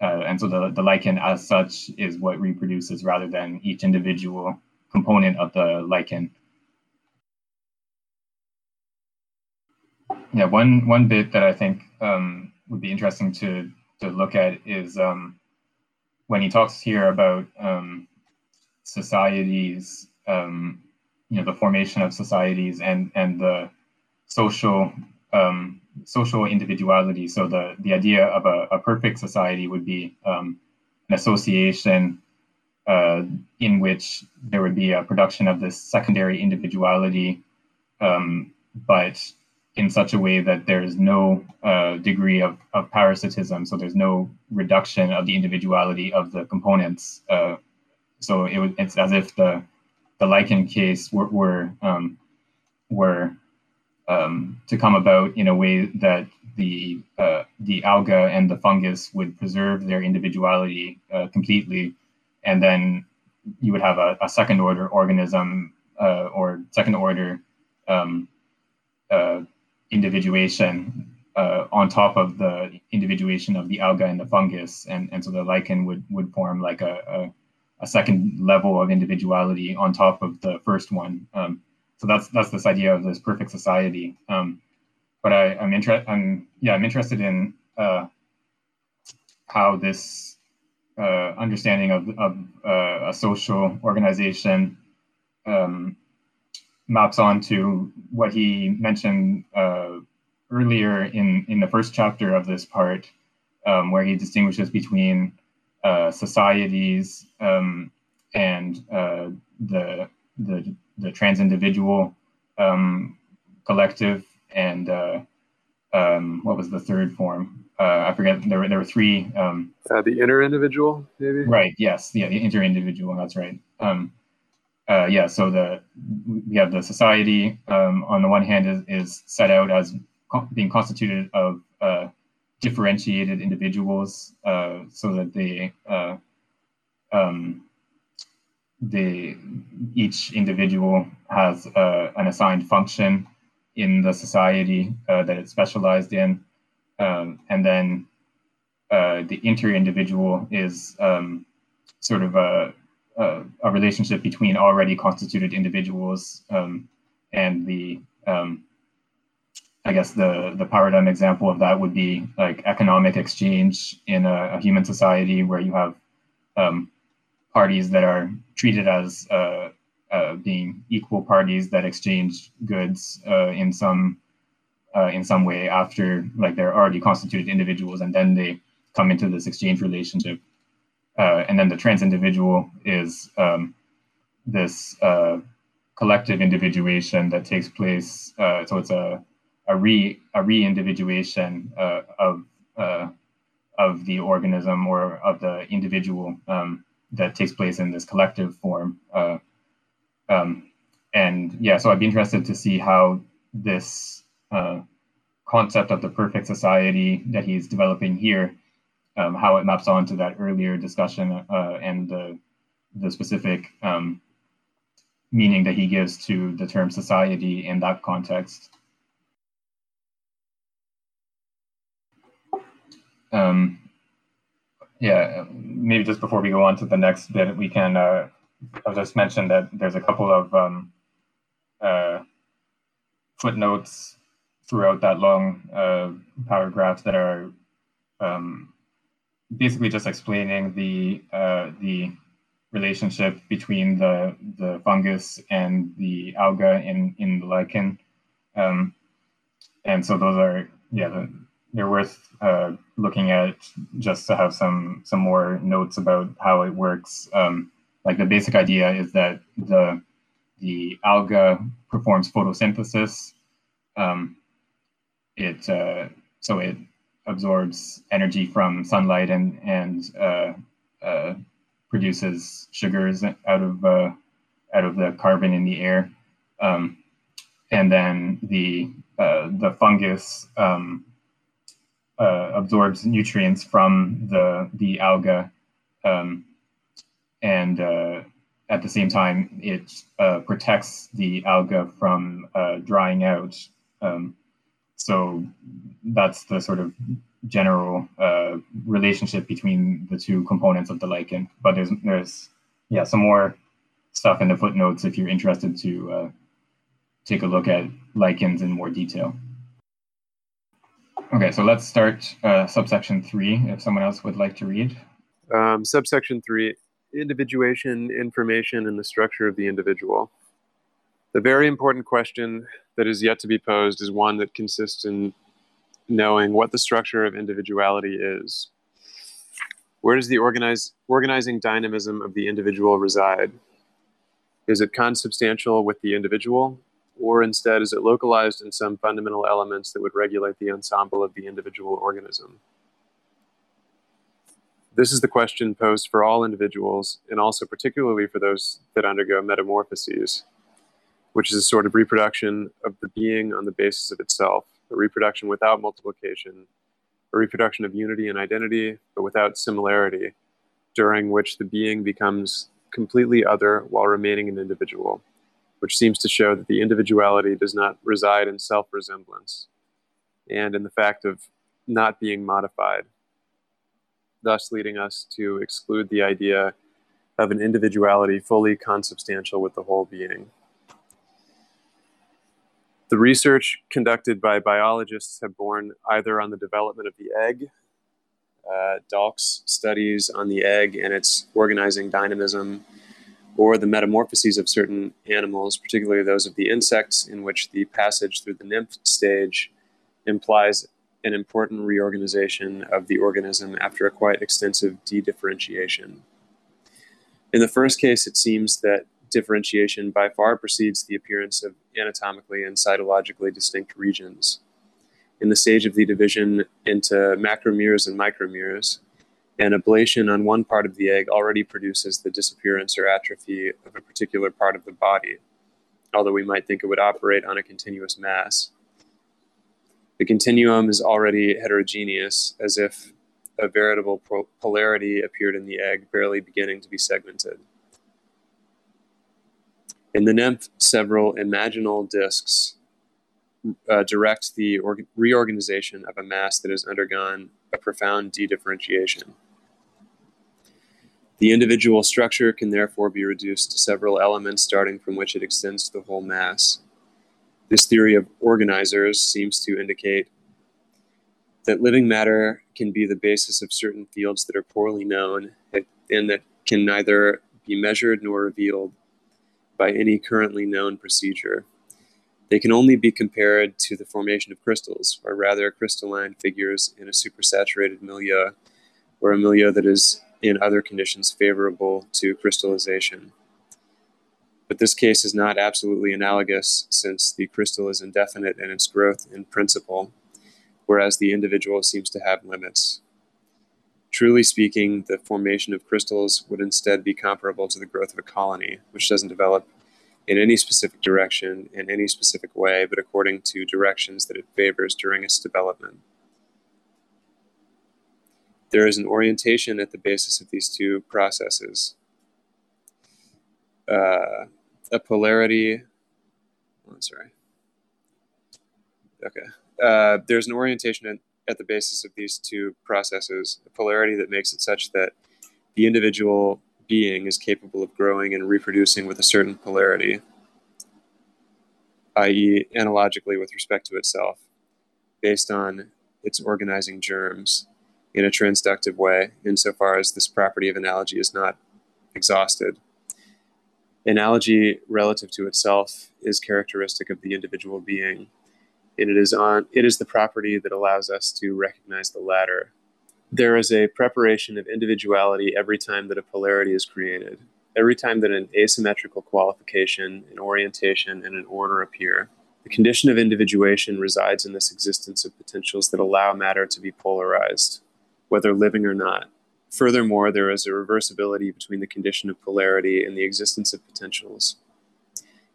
uh, and so the, the lichen as such is what reproduces rather than each individual component of the lichen. Yeah, one one bit that I think um, would be interesting to to look at is um, when he talks here about um, societies, um, you know, the formation of societies and and the social um, social individuality. So the the idea of a, a perfect society would be um, an association uh, in which there would be a production of this secondary individuality, but in such a way that there's no uh, degree of, of parasitism, so there's no reduction of the individuality of the components. Uh, so it, it's as if the the lichen case were were, um, were um, to come about in a way that the uh, the alga and the fungus would preserve their individuality uh, completely, and then you would have a, a second order organism uh, or second order um, uh, individuation uh, on top of the individuation of the alga and the fungus, and, and so the lichen would would form like a, a, a second level of individuality on top of the first one. Um, so that's that's this idea of this perfect society. Um, but I, I'm interested. I'm yeah, I'm interested in uh, how this uh, understanding of of uh, a social organization um, maps onto what he mentioned uh, earlier in, in the first chapter of this part, um, where he distinguishes between uh, societies um, and uh, the, the, the trans individual um, collective and uh, um, what was the third form? Uh, I forget. There were there were three. Um, uh, the inner individual, maybe. Right. Yes. Yeah. The inter individual. That's right. Uh, yeah, so the we have the society um, on the one hand is, is set out as co- being constituted of uh, differentiated individuals, uh, so that they uh, um, the each individual has uh, an assigned function in the society uh, that it's specialized in, um, and then the inter-individual is um, sort of a uh, a relationship between already constituted individuals um, and the um, I guess the the paradigm example of that would be like economic exchange in a, a human society where you have um, parties that are treated as uh, uh, being equal parties that exchange goods uh, in some uh, in some way after like they're already constituted individuals and then they come into this exchange relationship uh, and then the trans individual is um, this uh, collective individuation that takes place. Uh, so it's a a re a re-individuation uh, of uh, of the organism or of the individual um, that takes place in this collective form. Uh, um, and yeah, so I'd be interested to see how this concept of the perfect society that he's developing here um, how it maps onto that earlier discussion uh, and the the specific um, meaning that he gives to the term society in that context. Um, yeah, maybe just before we go on to the next bit, we can. Uh, I'll just mention that there's a couple of um, uh, footnotes throughout that long uh, paragraph that are um, basically just explaining the uh, the relationship between the the fungus and the alga in in the lichen. Um, and so those are yeah they're worth uh, looking at just to have some some more notes about how it works. Um, like the basic idea is that the the alga performs photosynthesis. Um, it uh, so it absorbs energy from sunlight and and uh, uh, produces sugars out of uh, out of the carbon in the air, um, and then the uh, the fungus um, uh, absorbs nutrients from the the alga, um, and uh, at the same time it protects the alga from drying out. Um, so that's the sort of general uh, relationship between the two components of the lichen. But there's there's yeah some more stuff in the footnotes if you're interested to uh, take a look at lichens in more detail. Okay, so let's start uh, subsection three. If someone else would like to read. Um, subsection three: individuation, information, and the structure of the individual. The very important question that is yet to be posed is one that consists in knowing what the structure of individuality is. Where does the organize, organizing dynamism of the individual reside? Is it consubstantial with the individual, or instead is it localized in some fundamental elements that would regulate the ensemble of the individual organism? This is the question posed for all individuals, and also particularly for those that undergo metamorphoses which is a sort of reproduction of the being on the basis of itself, a reproduction without multiplication, a reproduction of unity and identity, but without similarity, during which the being becomes completely other while remaining an individual, which seems to show that the individuality does not reside in self resemblance and in the fact of not being modified, thus leading us to exclude the idea of an individuality fully consubstantial with the whole being. The research conducted by biologists have borne either on the development of the egg, uh, Dalcq's studies on the egg and its organizing dynamism, or the metamorphoses of certain animals, particularly those of the insects, in which the passage through the nymph stage implies an important reorganization of the organism after a quite extensive de-differentiation. In the first case, it seems that differentiation by far precedes the appearance of anatomically and cytologically distinct regions. In the stage of the division into macromeres and micromeres, an ablation on one part of the egg already produces the disappearance or atrophy of a particular part of the body, although we might think it would operate on a continuous mass. The continuum is already heterogeneous, as if a veritable polarity appeared in the egg, barely beginning to be segmented. In the nymph, several imaginal discs uh, direct the reorganization of a mass that has undergone a profound de-differentiation. The individual structure can therefore be reduced to several elements starting from which it extends to the whole mass. This theory of organizers seems to indicate that living matter can be the basis of certain fields that are poorly known and that can neither be measured nor revealed by any currently known procedure. They can only be compared to the formation of crystals, or rather crystalline figures in a supersaturated milieu, or a milieu that is in other conditions favorable to crystallization. But this case is not absolutely analogous since the crystal is indefinite in its growth in principle, whereas the individual seems to have limits. Truly speaking, the formation of crystals would instead be comparable to the growth of a colony, which doesn't develop in any specific direction in any specific way, but according to directions that it favors during its development. There is an orientation at the basis of these two processes. Uh, a polarity, oh, sorry. Okay. Uh, there's an orientation at the basis of these two processes, a polarity that makes it such that the individual being is capable of growing and reproducing with a certain polarity, i.e., analogically with respect to itself, based on its organizing germs in a transductive way, insofar as this property of analogy is not exhausted. Analogy relative to itself is characteristic of the individual being, and it is on it is the property that allows us to recognize the latter. There is a preparation of individuality every time that a polarity is created, every time that an asymmetrical qualification, an orientation, and an order appear. The condition of individuation resides in this existence of potentials that allow matter to be polarized, whether living or not. Furthermore, there is a reversibility between the condition of polarity and the existence of potentials.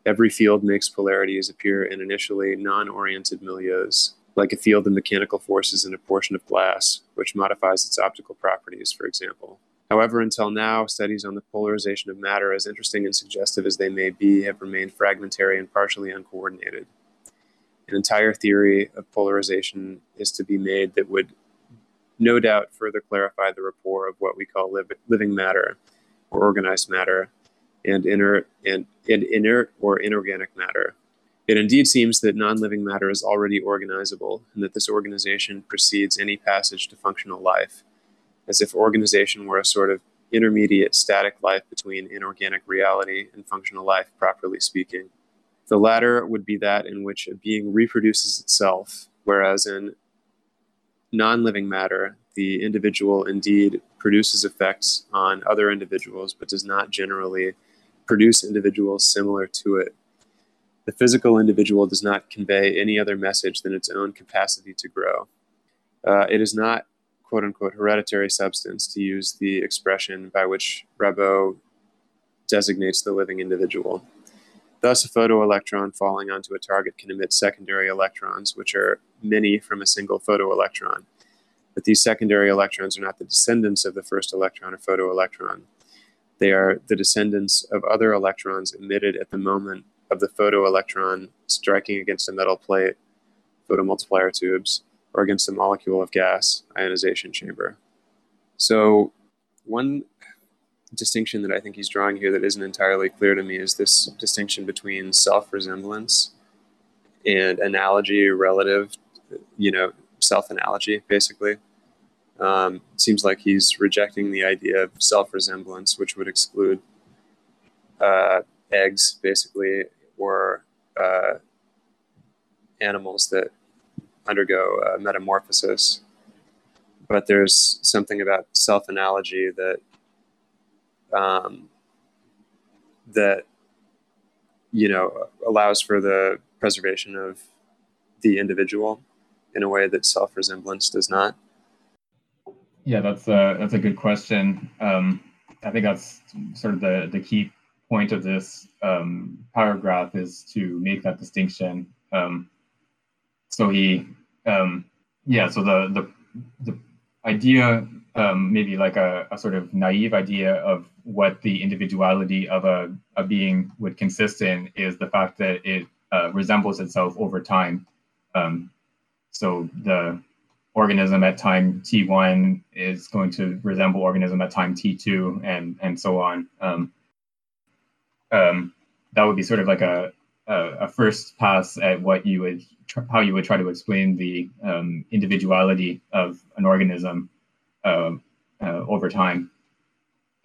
Every field makes polarities appear in initially non oriented milieus, like a field of mechanical forces in a portion of glass, which modifies its optical properties, for example. However, until now, studies on the polarization of matter, as interesting and suggestive as they may be, have remained fragmentary and partially uncoordinated. An entire theory of polarization is to be made that would no doubt further clarify the rapport of what we call living matter or organized matter and inert and, and inert or inorganic matter. It indeed seems that non-living matter is already organizable and that this organization precedes any passage to functional life, as if organization were a sort of intermediate static life between inorganic reality and functional life, properly speaking. The latter would be that in which a being reproduces itself, whereas in non living matter, the individual indeed produces effects on other individuals, but does not generally produce individuals similar to it. The physical individual does not convey any other message than its own capacity to grow. Uh, it is not, quote unquote, hereditary substance, to use the expression by which Rabaud designates the living individual. Thus, a photoelectron falling onto a target can emit secondary electrons, which are many from a single photoelectron. But these secondary electrons are not the descendants of the first electron or photoelectron. They are the descendants of other electrons emitted at the moment of the photoelectron striking against a metal plate, photomultiplier tubes, or against a molecule of gas, ionization chamber. So, one distinction that I think he's drawing here that isn't entirely clear to me is this distinction between self resemblance and analogy relative, you know, self analogy, basically. Um, seems like he's rejecting the idea of self resemblance, which would exclude uh, eggs, basically, or uh, animals that undergo uh, metamorphosis. But there's something about self analogy that um, that you know allows for the preservation of the individual in a way that self resemblance does not. Yeah, that's a that's a good question. Um, I think that's sort of the the key point of this um, paragraph is to make that distinction. Um, so he, um, yeah, so the the the idea, um, maybe like a, a sort of naive idea of what the individuality of a, a being would consist in is the fact that it uh, resembles itself over time. Um, so the organism at time t1 is going to resemble organism at time t2 and and so on. Um, um, that would be sort of like a, a, a first pass at what you would tr- how you would try to explain the um, individuality of an organism uh, uh, over time.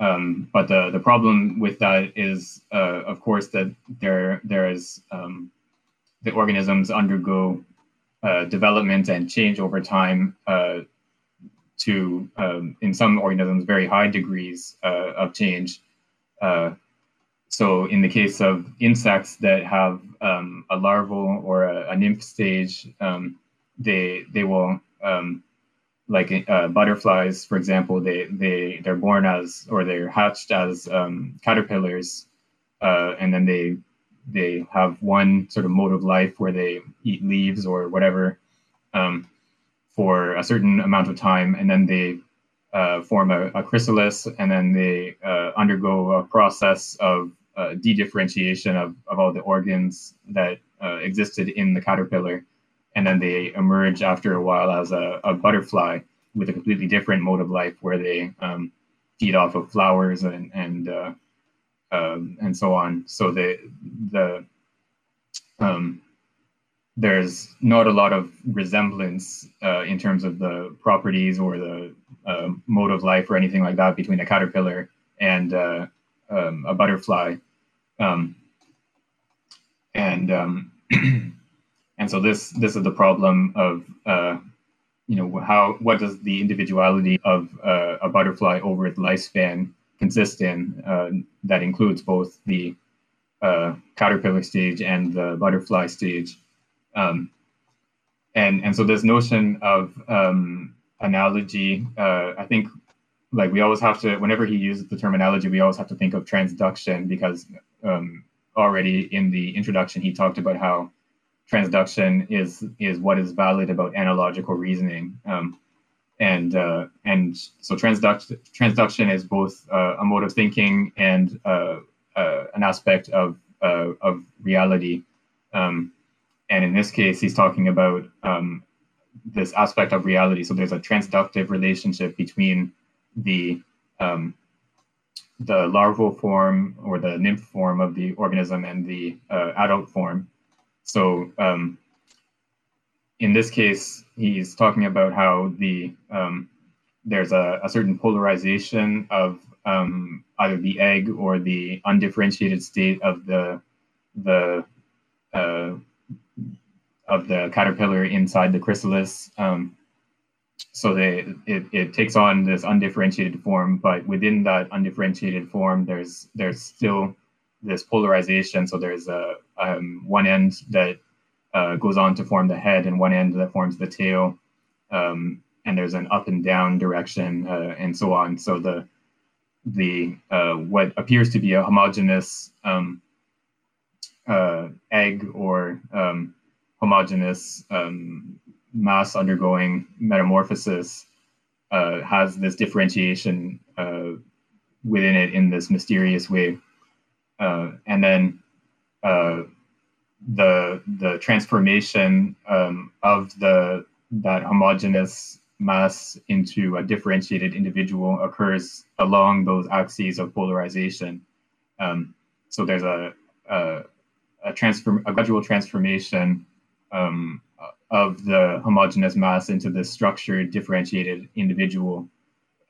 Um, but the, the problem with that is, uh, of course, that there there is um, the organisms undergo uh, development and change over time uh, to, um, in some organisms, very high degrees uh, of change. Uh, so, in the case of insects that have um, a larval or a, a nymph stage, um, they they will um, like uh, butterflies, for example, they they they're born as or they're hatched as um, caterpillars, uh, and then they they have one sort of mode of life where they eat leaves or whatever um, for a certain amount of time, and then they uh, form a, a, chrysalis, and then they uh, undergo a process of uh, de-differentiation of, of all the organs that uh, existed in the caterpillar. And then they emerge after a while as a, a butterfly with a completely different mode of life where they um, feed off of flowers and and uh, um, and so on. So the the um, there's not a lot of resemblance uh, in terms of the properties or the uh, mode of life or anything like that between a caterpillar and uh, um, a butterfly, um, and um, and so this this is the problem of uh, you know how what does the individuality of uh, a butterfly over its lifespan consist in uh, that includes both the uh, caterpillar stage and the butterfly stage. Um, and and so this notion of um, analogy uh, i think like we always have to whenever he uses the terminology we always have to think of transduction because um, already in the introduction he talked about how transduction is is what is valid about analogical reasoning. Um, and uh, and so transduction transduction is both uh, a mode of thinking and uh, uh an aspect of uh, of reality um, and in this case he's talking about um, this aspect of reality so there's a transductive relationship between the um, the larval form or the nymph form of the organism and the uh, adult form. So um, in this case, he's talking about how the um, there's a, a, certain polarization of um, either the egg or the undifferentiated state of the the uh, of the caterpillar inside the chrysalis. Um, so they it, it takes on this undifferentiated form but within that undifferentiated form there's there's still this polarization so there's a um, one end that uh, goes on to form the head and one end that forms the tail um, and there's an up and down direction uh, and so on so the the uh, what appears to be a homogeneous um, uh, egg or um, homogeneous um, mass undergoing metamorphosis uh, has this differentiation uh, within it in this mysterious way. And then the the transformation um, of the that homogeneous mass into a differentiated individual occurs along those axes of polarization. Um, so there's a, a, a transform a gradual transformation um, of the homogeneous mass into the structured, differentiated individual.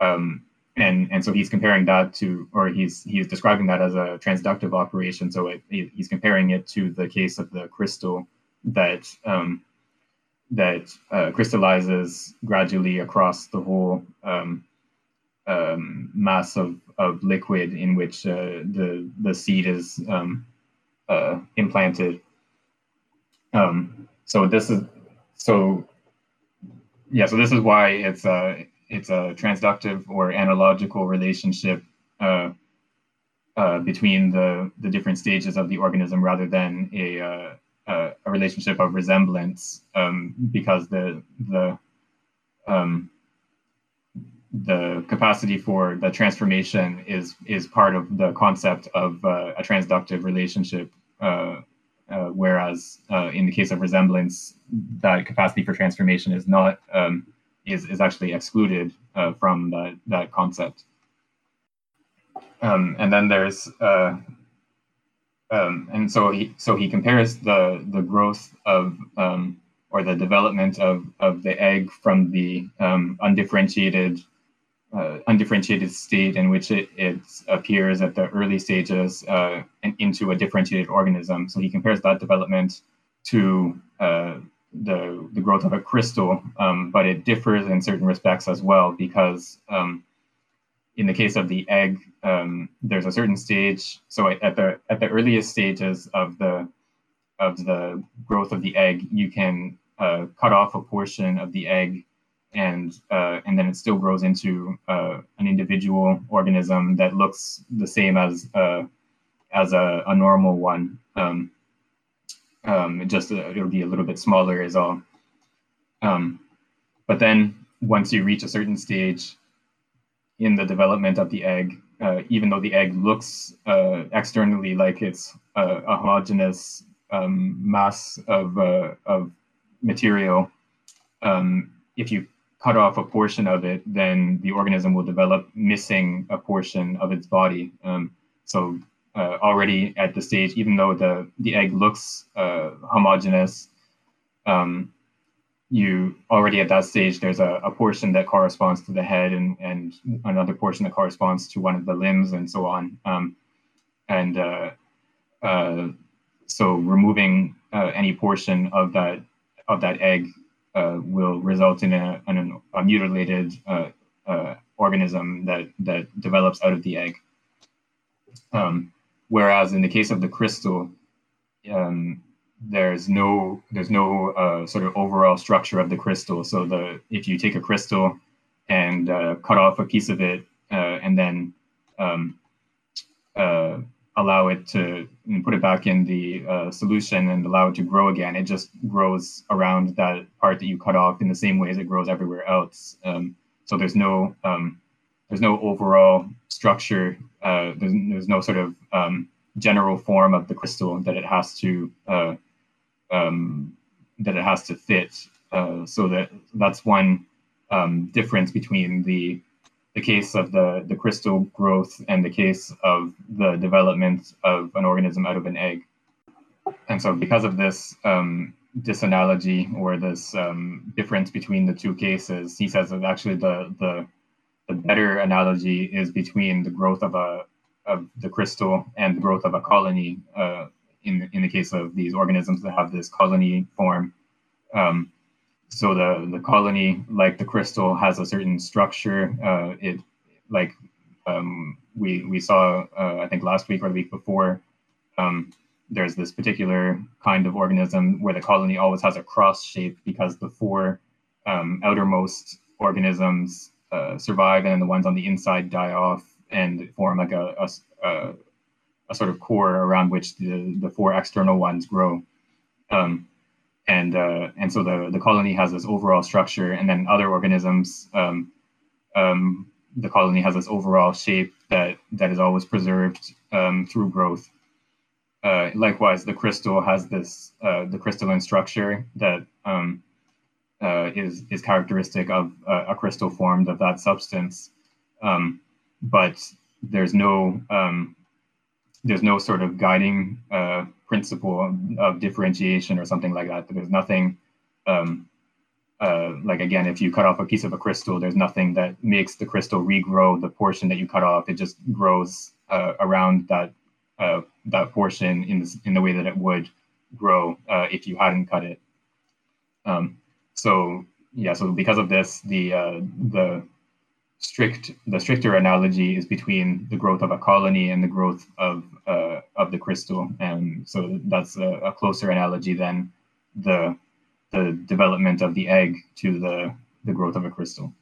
Um, and and so he's comparing that to, or he's he's describing that as a transductive operation. So it, he's comparing it to the case of the crystal that um, that uh, crystallizes gradually across the whole um, um, mass of, of liquid in which uh, the the seed is um, uh, implanted. Um, so this is so yeah, so this is why it's a it's a transductive or analogical relationship uh, uh, between the the different stages of the organism rather than a uh, a relationship of resemblance um, because the the um, the capacity for the transformation is is part of the concept of uh, a transductive relationship uh, uh, whereas uh, in the case of resemblance, that capacity for transformation is not um, is is actually excluded uh, from that that concept. Um, and then there's uh, um, and so he so he compares the the growth of um, or the development of of the egg from the um, undifferentiated uh, undifferentiated state in which it, it appears at the early stages uh, into a differentiated organism. So he compares that development to uh, the, the growth of a crystal, um, but it differs in certain respects as well because um, in the case of the egg, um, there's a certain stage. So at the at the earliest stages of the of the growth of the egg, you can uh, cut off a portion of the egg and uh, and then it still grows into uh, an individual organism that looks the same as uh, as a, a, normal one. Um, um, it just uh, it'll be a little bit smaller is all. Um, but then once you reach a certain stage in the development of the egg, uh, even though the egg looks uh, externally like it's a, a homogeneous um, mass of of material, um, if you cut off a portion of it, then the organism will develop missing a portion of its body. Um, so uh, already at the stage, even though the, the egg looks uh, homogeneous, um, you already at that stage, there's a, a, portion that corresponds to the head and, and another portion that corresponds to one of the limbs and so on. Um, and uh, uh, so removing uh, any portion of that of that egg uh, will result in a, an, a mutilated organism that that develops out of the egg. Um, whereas in the case of the crystal, um, there's no there's no uh, sort of overall structure of the crystal. So the if you take a crystal and uh, cut off a piece of it uh, and then um, uh, allow it to put it back in the uh, solution and allow it to grow again, it just grows around that part that you cut off in the same way as it grows everywhere else. Um, so there's no um, there's no overall structure. Uh, there's, there's no sort of um, general form of the crystal that it has to uh, um, that it has to fit. Uh, so that that's one um, difference between the the case of the the crystal growth and the case of the development of an organism out of an egg. And so, because of this um, this analogy or this um, difference between the two cases, he says that actually the the the better analogy is between the growth of a of the crystal and the growth of a colony. Uh, in in the case of these organisms that have this colony form, um, so the the colony, like the crystal, has a certain structure. Uh, it like um, we we saw uh, I think last week or the week before. Um, there's this particular kind of organism where the colony always has a cross shape because the four um, outermost organisms uh, survive and then the ones on the inside die off and form like a, a, a, a sort of core around which the, the four external ones grow. Um, and uh, and so the, the colony has this overall structure, and then other organisms, um, um, the colony has this overall shape that that is always preserved um, through growth. Uh, likewise, the crystal has this uh, the crystalline structure that um, uh, is is characteristic of a crystal formed of that substance. Um, but there's no um, there's no sort of guiding uh, principle of differentiation or something like that. There's nothing um, uh, like again, if you cut off a piece of a crystal, there's nothing that makes the crystal regrow the portion that you cut off. It just grows uh, around that uh, that portion in this, in the way that it would grow uh, if you hadn't cut it. Um, so yeah, so because of this, the uh, the strict the stricter analogy is between the growth of a colony and the growth of uh, of the crystal, and so that's a, a, closer analogy than the the development of the egg to the the growth of a crystal.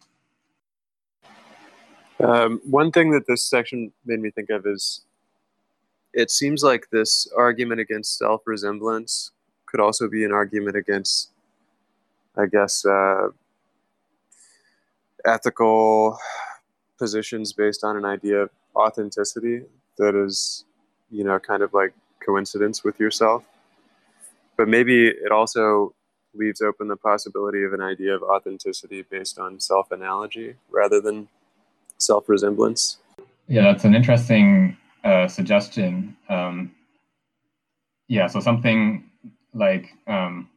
Um, one thing that this section made me think of is it seems like this argument against self resemblance could also be an argument against, I guess, uh, ethical positions based on an idea of authenticity that is, you know, kind of like coincidence with yourself. But maybe it also leaves open the possibility of an idea of authenticity based on self analogy rather than self resemblance. Yeah, that's an interesting uh, suggestion. Um, yeah, so something like um,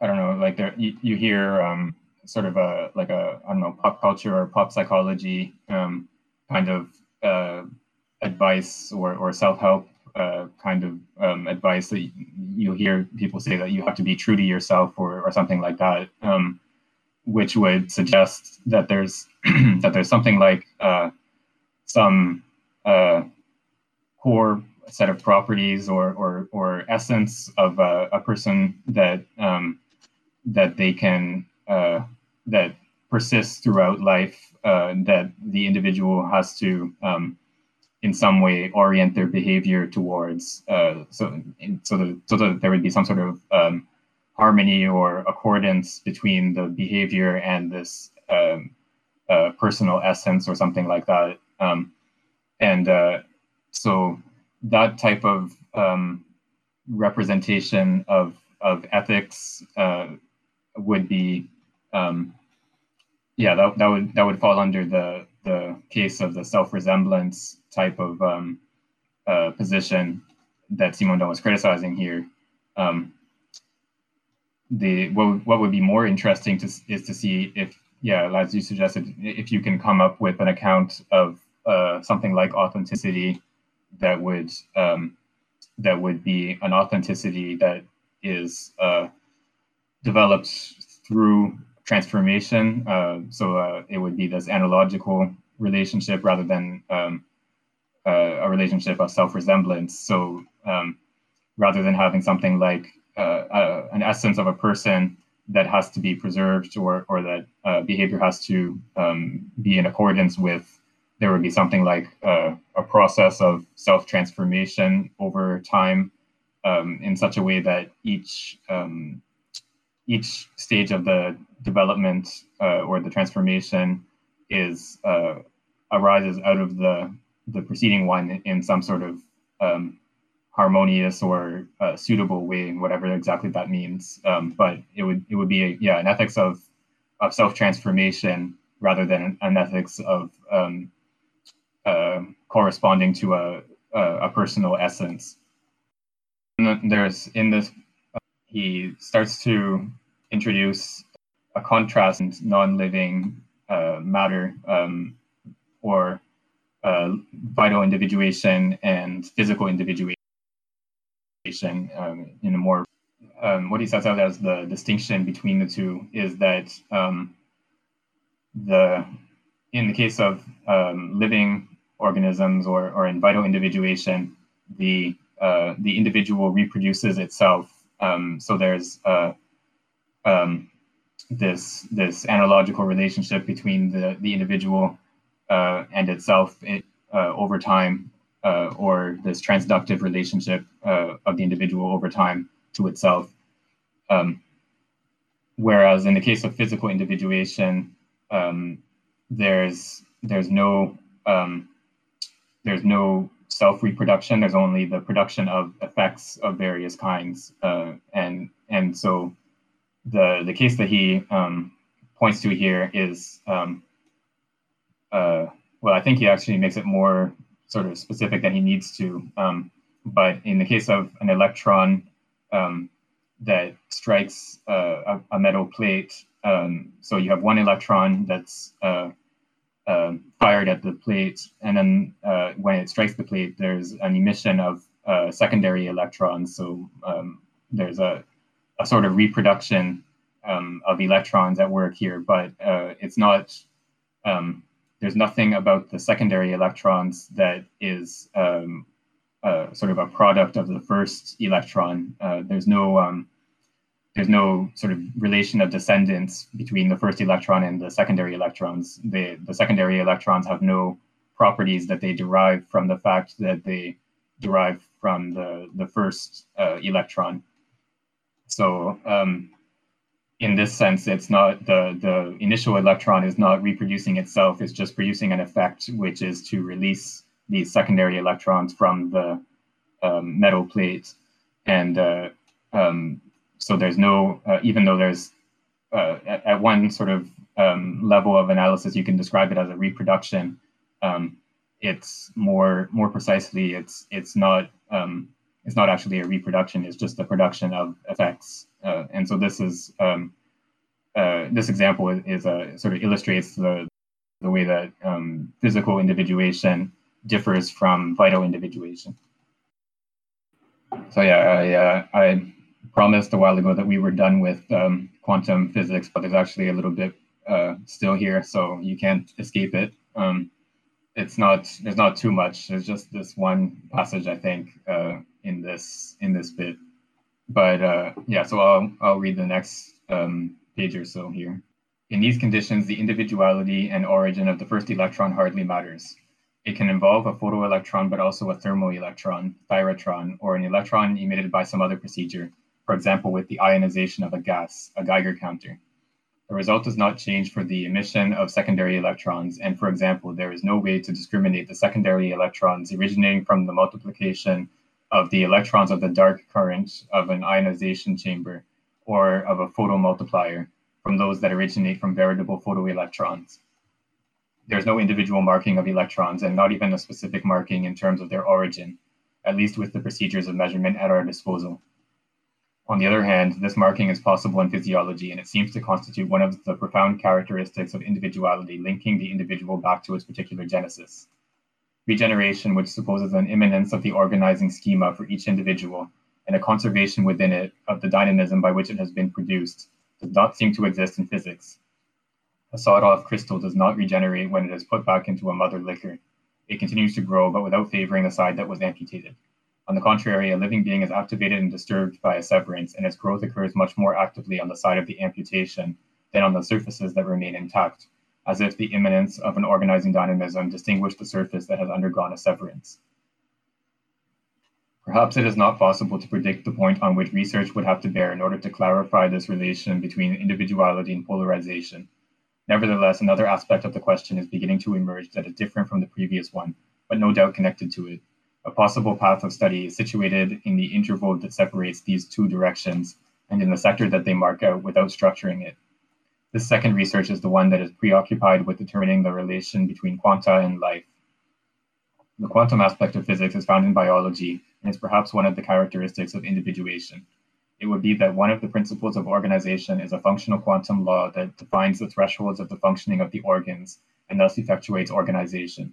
I don't know, like there you, you hear um, sort of a like a I don't know pop culture or pop psychology um, kind of uh, advice or or self help uh, kind of um, advice that you hear people say that you have to be true to yourself or or something like that, um, which would suggest that there's that there's something like uh, some uh, core set of properties or or, or essence of a, a person that um, that they can uh, that persists throughout life uh, that the individual has to um, in some way orient their behavior towards uh, so so that so that there would be some sort of um, harmony or accordance between the behavior and this um, uh, personal essence or something like that. Um, and uh, so that type of um, representation of of ethics uh, would be um, yeah that, that would that would fall under the the case of the self resemblance type of um, uh, position that Simondon was criticizing here. Um, the what, what would be more interesting to, is to see if yeah as you suggested if you can come up with an account of uh, something like authenticity that would um, that would be an authenticity that is uh, developed through transformation. Uh, so uh, it would be this analogical relationship rather than um, uh, a relationship of self-resemblance. So um, rather than having something like uh, an essence of a person that has to be preserved or, or that uh, behavior has to um, be in accordance with, there would be something like uh, a process of self transformation over time um, in such a way that each um, each stage of the development uh, or the transformation is uh, arises out of the the preceding one in some sort of um, harmonious or uh, suitable way, whatever exactly that means. Um, but it would it would be a, yeah an ethics of of self transformation rather than an ethics of um, uh, corresponding to a, a, a personal essence. And there's in this he starts to introduce a contrast in non-living uh, matter um, or uh, vital individuation and physical individuation um, in a more um, what he sets out as the distinction between the two is that um, the in the case of um, living organisms or, or in vital individuation, the uh, the individual reproduces itself. Um, so there's uh, um, this this analogical relationship between the the individual uh, and itself it, uh, over time uh, or this transductive relationship uh, of the individual over time to itself. Um, whereas in the case of physical individuation, um, there's there's no um, there's no self reproduction. There's only the production of effects of various kinds, uh, and and so the the case that he um, points to here is um, uh, well, I think he actually makes it more sort of specific than he needs to. Um, but in the case of an electron um, that strikes uh, a, a, metal plate, um, so you have one electron that's uh, fired at the plate, and then uh, when it strikes the plate, there's an emission of uh, secondary electrons. So um, there's a, a sort of reproduction um, of electrons at work here, but uh, it's not um, there's nothing about the secondary electrons that is um, uh, sort of a product of the first electron. Uh, there's no um, there's no sort of relation of descendants between the first electron and the secondary electrons. The the secondary electrons have no properties that they derive from the fact that they derive from the the first uh, electron. So um, in this sense, it's not the the initial electron is not reproducing itself; it's just producing an effect, which is to release these secondary electrons from the um, metal plate, and uh, um, so there's no uh, even though there's uh, at, at, one sort of um, level of analysis, you can describe it as a reproduction. Um, it's more more precisely, it's it's not um, it's not actually a reproduction; it's just the production of effects. Uh, and so this is um, uh, this example is, is uh, sort of illustrates the the way that um, physical individuation differs from vital individuation. So yeah, I, uh, I promised a while ago that we were done with um, quantum physics, but there's actually a little bit uh, still here, so you can't escape it. Um, it's not there's not too much. There's just this one passage I think uh, in this in this bit but uh, yeah, so I'll, I'll read the next um, page or so here. In these conditions, the individuality and origin of the first electron hardly matters. It can involve a photoelectron, but also a thermoelectron, thyratron, or an electron emitted by some other procedure, for example, with the ionization of a gas, a Geiger counter. The result does not change for the emission of secondary electrons, and for example, there is no way to discriminate the secondary electrons originating from the multiplication of the electrons of the dark current of an ionization chamber or of a photomultiplier from those that originate from veritable photoelectrons. There's no individual marking of electrons and not even a specific marking in terms of their origin, at least with the procedures of measurement at our disposal. On the other hand, this marking is possible in physiology, and it seems to constitute one of the profound characteristics of individuality linking the individual back to its particular genesis. regeneration, which supposes an immanence of the organizing schema for each individual and a conservation within it of the dynamism by which it has been produced, does not seem to exist in physics. A sawed off crystal does not regenerate when it is put back into a mother liquor. It continues to grow, but without favoring the side that was amputated. On the contrary, a living being is activated and disturbed by a severance, and its growth occurs much more actively on the side of the amputation than on the surfaces that remain intact, as if the immanence of an organizing dynamism distinguished the surface that has undergone a severance. Perhaps it is not possible to predict the point on which research would have to bear in order to clarify this relation between individuality and polarization. Nevertheless, another aspect of the question is beginning to emerge that is different from the previous one, but no doubt connected to it. A possible path of study is situated in the interval that separates these two directions and in the sector that they mark out without structuring it. This second research is the one that is preoccupied with determining the relation between quanta and life. The quantum aspect of physics is found in biology and is perhaps one of the characteristics of individuation. It would be that one of the principles of organization is a functional quantum law that defines the thresholds of the functioning of the organs and thus effectuates organization.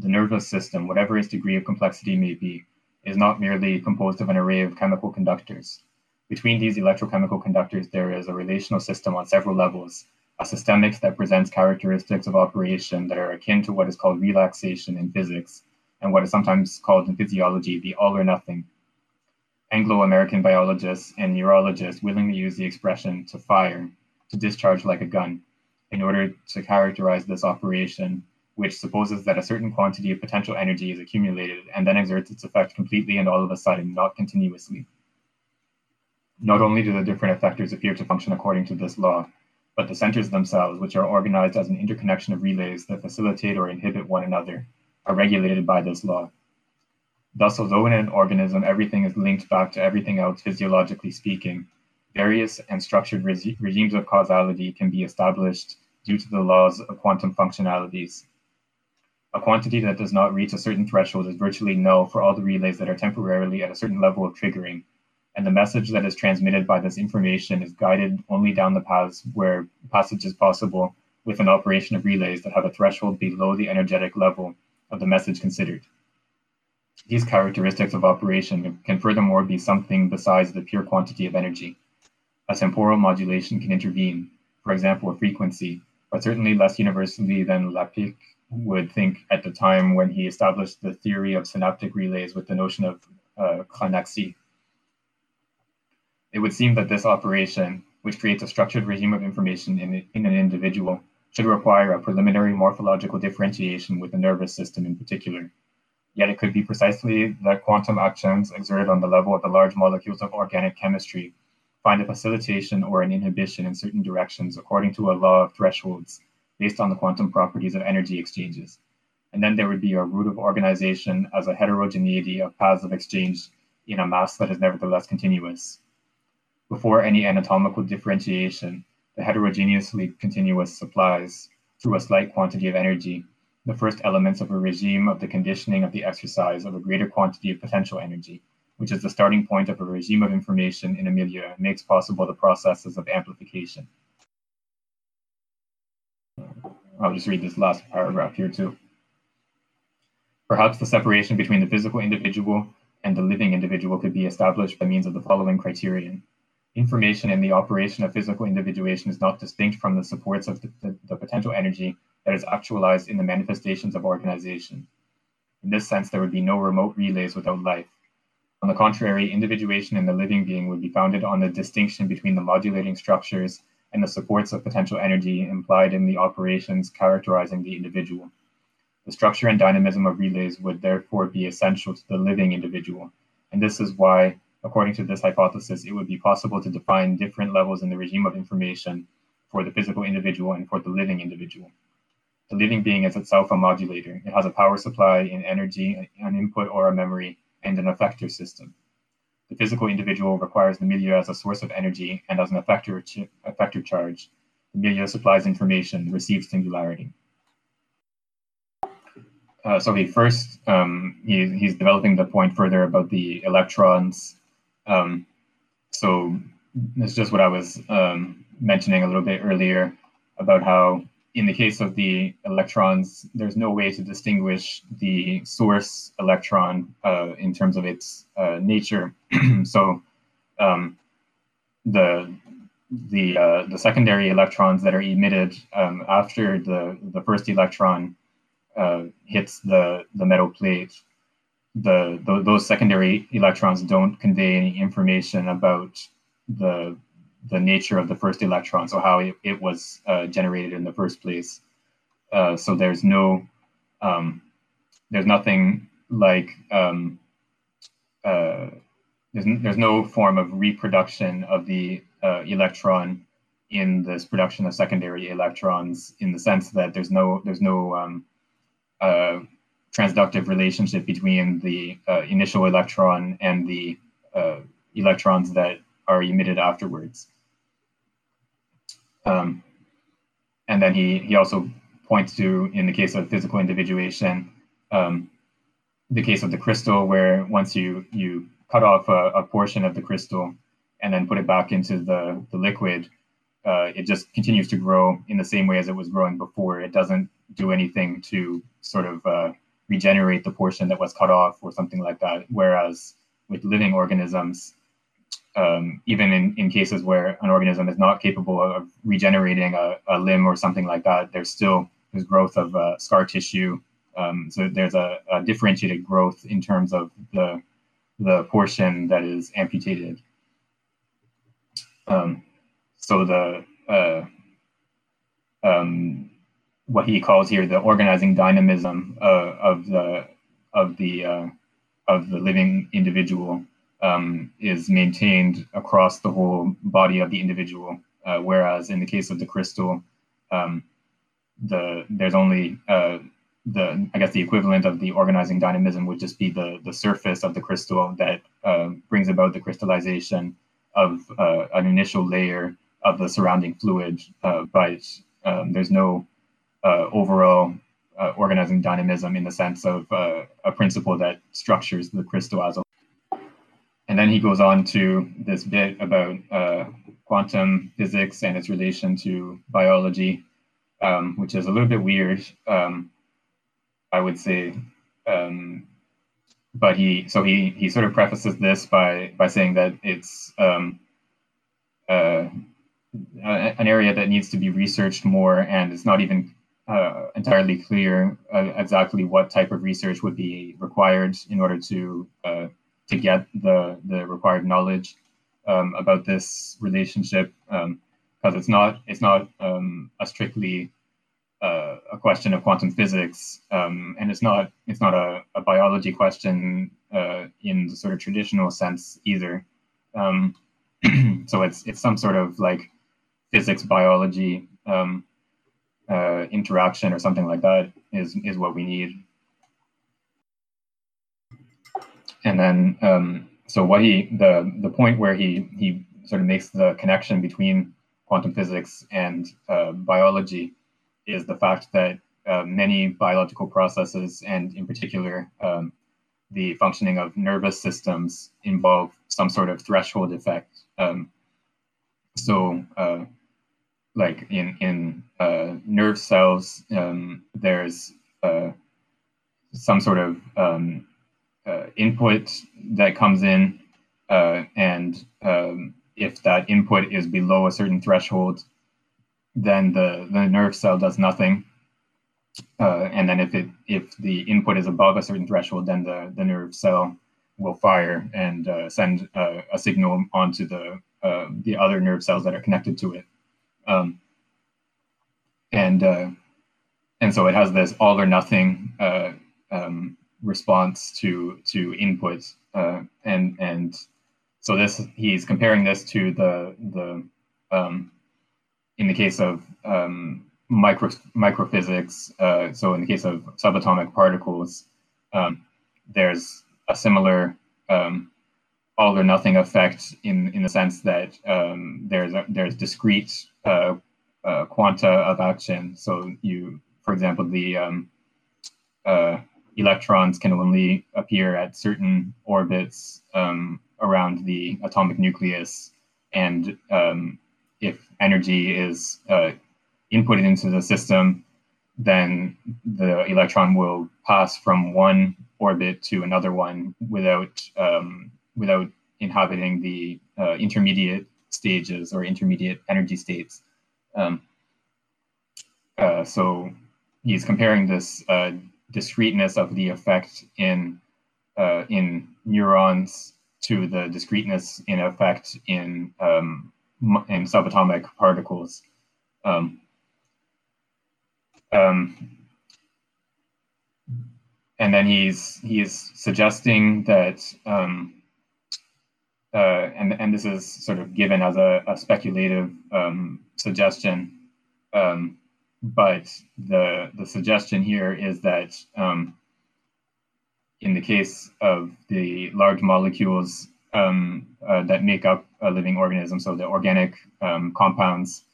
The nervous system, whatever its degree of complexity may be, is not merely composed of an array of chemical conductors. Between these electrochemical conductors, there is a relational system on several levels, a systemics that presents characteristics of operation that are akin to what is called relaxation in physics, and what is sometimes called in physiology the all or nothing. Anglo American biologists and neurologists willingly use the expression to fire, to discharge like a gun, in order to characterize this operation, which supposes that a certain quantity of potential energy is accumulated and then exerts its effect completely and all of a sudden, not continuously. Not only do the different effectors appear to function according to this law, but the centers themselves, which are organized as an interconnection of relays that facilitate or inhibit one another, are regulated by this law. Thus, although in an organism everything is linked back to everything else physiologically speaking, various and structured regimes of causality can be established due to the laws of quantum functionalities. A quantity that does not reach a certain threshold is virtually null for all the relays that are temporarily at a certain level of triggering, and the message that is transmitted by this information is guided only down the paths where passage is possible with an operation of relays that have a threshold below the energetic level of the message considered. These characteristics of operation can furthermore be something besides the pure quantity of energy. A temporal modulation can intervene, for example, a frequency, but certainly less universally than Lapicque would think at the time when he established the theory of synaptic relays with the notion of uh, it would seem that this operation, which creates a structured regime of information in, in an individual, should require a preliminary morphological differentiation with the nervous system in particular. Yet it could be precisely that quantum actions exerted on the level of the large molecules of organic chemistry find a facilitation or an inhibition in certain directions according to a law of thresholds based on the quantum properties of energy exchanges. And then there would be a root of organization as a heterogeneity of paths of exchange in a mass that is nevertheless continuous. Before any anatomical differentiation, the heterogeneously continuous supplies, through a slight quantity of energy, the first elements of a regime of the conditioning of the exercise of a greater quantity of potential energy, which is the starting point of a regime of information in a milieu and makes possible the processes of amplification. I'll just read this last paragraph here too. Perhaps the separation between the physical individual and the living individual could be established by means of the following criterion. Information in the operation of physical individuation is not distinct from the supports of the, the, the potential energy that is actualized in the manifestations of organization. In this sense, there would be no remote relays without life. On the contrary, individuation in the living being would be founded on the distinction between the modulating structures and the supports of potential energy implied in the operations characterizing the individual. The structure and dynamism of relays would therefore be essential to the living individual, and this is why According to this hypothesis, it would be possible to define different levels in the regime of information for the physical individual and for the living individual. The living being is itself a modulator. It has a power supply in energy, an input or a memory, and an effector system. The physical individual requires the milieu as a source of energy and as an effector, ch- effector charge. The milieu supplies information, receives singularity. Uh, so he first um, he, he's developing the point further about the electrons um, so it's just what I was um, mentioning a little bit earlier about how in the case of the electrons, there's no way to distinguish the source electron uh, in terms of its uh, nature. so um, the the uh, the secondary electrons that are emitted um, after the the first electron uh, hits the the metal plate, the, the those secondary electrons don't convey any information about the the nature of the first electron, so how it, it was uh, generated in the first place. Uh, so there's no, um, there's nothing like, um, uh, there's, there's no form of reproduction of the uh, electron in this production of secondary electrons in the sense that there's no, there's no um, uh, transductive relationship between the uh, initial electron and the electrons that are emitted afterwards. Um, and then he, he also points to, in the case of physical individuation, um, the case of the crystal, where once you, you cut off a, a, portion of the crystal and then put it back into the, the liquid, uh, it just continues to grow in the same way as it was growing before. It doesn't do anything to sort of uh, regenerate the portion that was cut off or something like that. Whereas with living organisms, um, even in, in cases where an organism is not capable of regenerating a, a limb or something like that, there's still there's growth of uh, scar tissue. Um, so there's a, a, differentiated growth in terms of the the portion that is amputated. Um, so the uh, um, what he calls here the organizing dynamism uh, of the of the uh, of the living individual um, is maintained across the whole body of the individual. Uh, whereas in the case of the crystal, um, the there's only uh, the I guess the equivalent of the organizing dynamism would just be the the surface of the crystal that uh, brings about the crystallization of uh, an initial layer of the surrounding fluid, uh, but um, there's no uh, overall organizing dynamism in the sense of a principle that structures the crystal as a and then he goes on to this bit about uh, quantum physics and its relation to biology, um, which is a little bit weird, um, I would say. Um, but he, so he, he sort of prefaces this by by saying that it's um, uh, an area that needs to be researched more, and it's not even uh, entirely clear uh, exactly what type of research would be required in order to uh, to get the the required knowledge um, about this relationship because um, it's not it's not um, a strictly uh, a question of quantum physics um, and it's not it's not a, a biology question uh, in the sort of traditional sense either. So it's it's some sort of like physics biology um, uh, interaction or something like that is is what we need and then um, so what he the the point where he he sort of makes the connection between quantum physics and uh, biology is the fact that uh, many biological processes and in particular um, the functioning of nervous systems involve some sort of threshold effect. Um, so uh, like in in uh, nerve cells um, there's uh, some sort of um, input that comes in, uh, and um, if that input is below a certain threshold, then the, the nerve cell does nothing. Uh, and then if it if the input is above a certain threshold, then the, the nerve cell will fire and uh, send uh, a signal onto the uh, the other nerve cells that are connected to it. Um, and and so it has this all or nothing um, response to to input uh, and and so this he's comparing this to the the um, in the case of um, micro microphysics uh, so in the case of subatomic particles um, there's a similar um, all or nothing effect in in the sense that um, there's a, there's discrete uh, uh, quanta of action. So you for example the um, uh, electrons can only appear at certain orbits um, around the atomic nucleus. And um, if energy is uh, input it into the system, then the electron will pass from one orbit to another one without um, without inhabiting the uh, intermediate stages or intermediate energy states. Um, uh, so he's comparing this uh, discreteness of the effect in uh, in neurons to the discreteness in effect in um, in subatomic particles. Um, um, and then he's he's suggesting that um, uh, and and this is sort of given as a, a speculative um, suggestion, um, but the the suggestion here is that um, in the case of the large molecules um, uh, that make up a living organism, so the organic um, compounds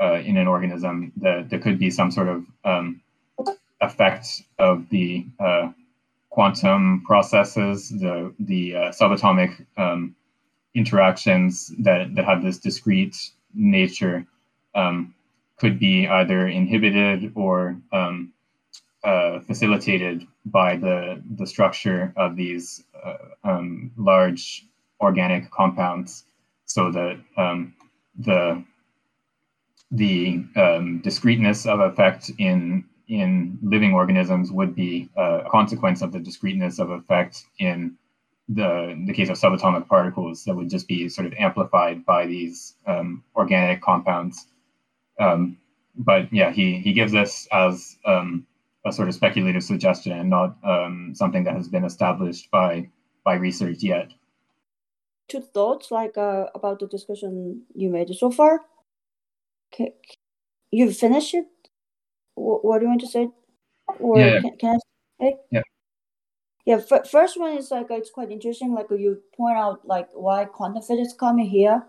uh, in an organism, that there could be some sort of um, effect of the uh, quantum processes, the the uh, subatomic um, interactions that that have this discrete nature um, could be either inhibited or um, uh, facilitated by the the structure of these uh, um, large organic compounds, so that um, the the um, discreteness of effect in in living organisms would be uh, a consequence of the discreteness of effect in the the case of subatomic particles that would just be sort of amplified by these um, organic compounds. Um, but yeah, he he gives this as um, a sort of speculative suggestion and not um, something that has been established by by research yet. Two thoughts like uh, about the discussion you made so far. Okay, you finished it. What, what do you want to say? Or yeah. Can, can I? Say? Yeah. Yeah, f- first one is like it's quite interesting. Like you point out, like why quantum physics coming here.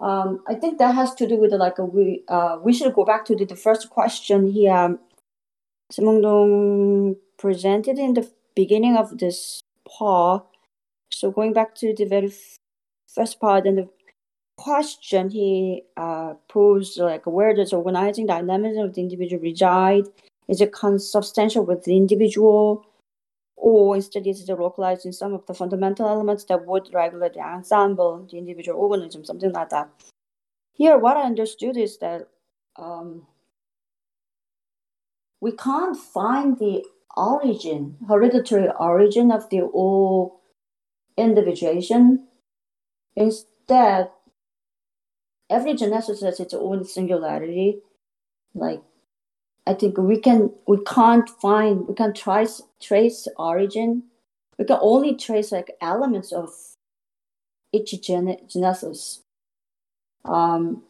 Um, I think that has to do with like a, we uh, we should go back to the, the first question here. Simondon presented in the beginning of this part. So going back to the very first part and the question he uh, posed, like where does organizing dynamism of the individual reside? Is it consubstantial with the individual? Or instead is it localized in some of the fundamental elements that would regulate the ensemble, the individual organism, something like that. Here, what I understood is that um, we can't find the origin, hereditary origin of the all individuation. Instead, every genesis has its own singularity. Like, I think we can we can't find we can trace trace origin. We can only trace like elements of each gen- genesis. Um,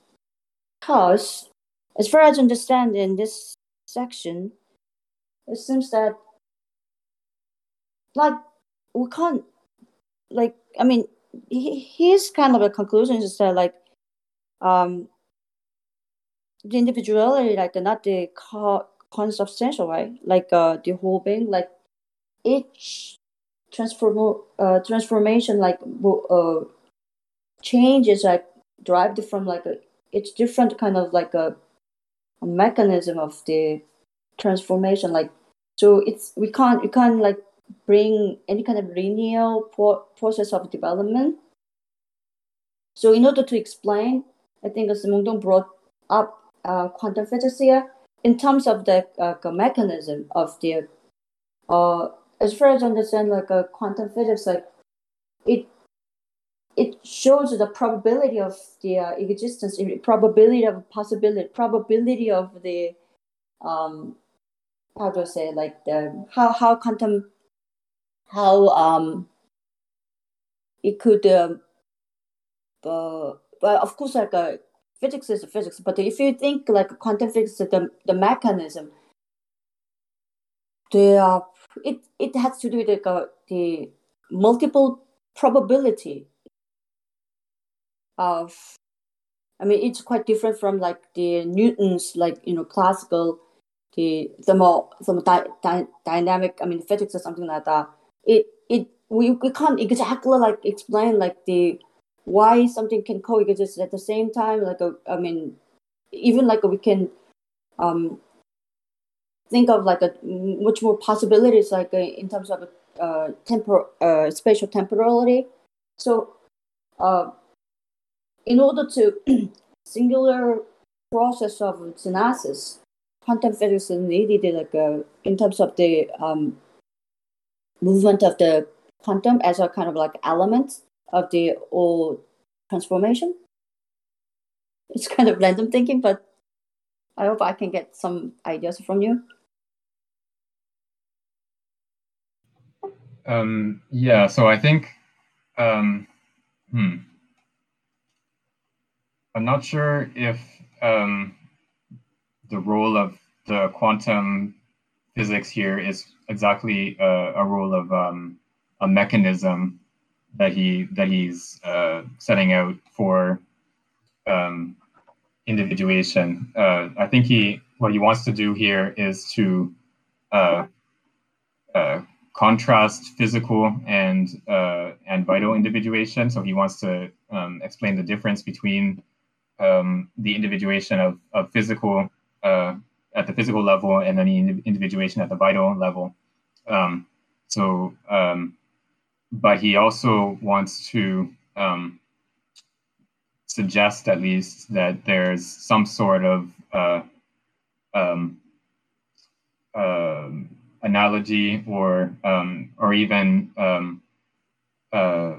because as far as I understand in this section, it seems that like we can't like I mean his kind of a conclusion is that like um the individuality like not the consubstantial right? Like uh the whole being like each transform uh transformation like uh change is like derived from like a it's different kind of like a a mechanism of the transformation like so it's we can't you can't like bring any kind of linear pro- process of development. So in order to explain i think as Mungdong brought up quantum physics here. In terms of the uh, mechanism of the uh, as far as I understand like a uh, quantum physics like it it shows the probability of the uh, existence, probability of possibility, probability of the um, how do I say like the how how quantum how um it could uh, uh but of course like uh, physics is physics but if you think like quantum physics the the mechanism the uh, it it has to do with like, uh, the multiple probability of I mean it's quite different from like the Newton's like you know classical the thermo thermodynamic I mean physics or something like that. It it we, we can't exactly like explain like the why something can coexist at the same time like a, I mean even like we can um, think of like a much more possibilities like uh, in terms of uh, tempor- uh, spatial temporality. So, uh, in order to singular process of synthesis, quantum physics is needed like uh, in terms of the um, movement of the quantum as a kind of like element of the old transformation. It's kind of random thinking, but I hope I can get some ideas from you. Um, yeah, so I think, um, hmm, I'm not sure if um, the role of the quantum physics here is exactly a, a role of um, a mechanism that he that he's uh, setting out for um, individuation. Uh, I think he what he wants to do here is to uh, uh contrast physical and uh, and vital individuation. So he wants to um, explain the difference between um, the individuation of, of physical uh, at the physical level and then the individuation at the vital level. Um, so, um, but he also wants to um, suggest at least that there's some sort of uh, um, uh, analogy or um, or even um, uh,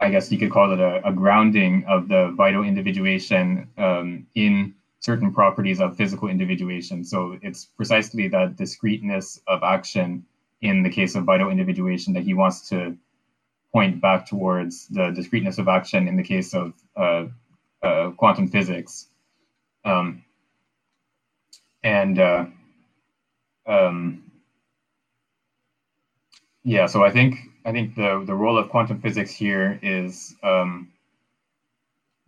I guess you could call it a, a grounding of the vital individuation um, in certain properties of physical individuation. So it's precisely that discreteness of action in the case of vital individuation that he wants to point back towards the discreteness of action in the case of uh, uh, quantum physics. Um, and uh, um, yeah, so I think I think the the role of quantum physics here is um,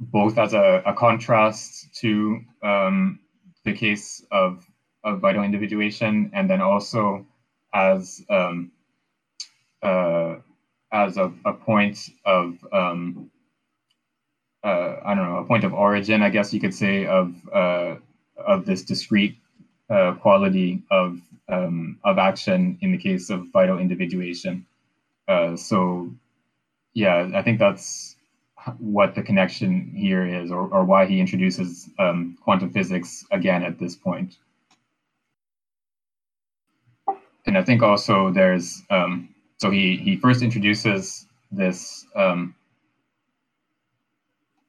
both as a, a contrast to um, the case of of vital individuation, and then also as um, uh, as a, a point of um, uh, I don't know a point of origin, I guess you could say of uh, of this discrete uh, quality of um, of action in the case of vital individuation. Uh, so, yeah, I think that's what the connection here is, or, or why he introduces um, quantum physics again at this point. And I think also there's um, so he he first introduces this um,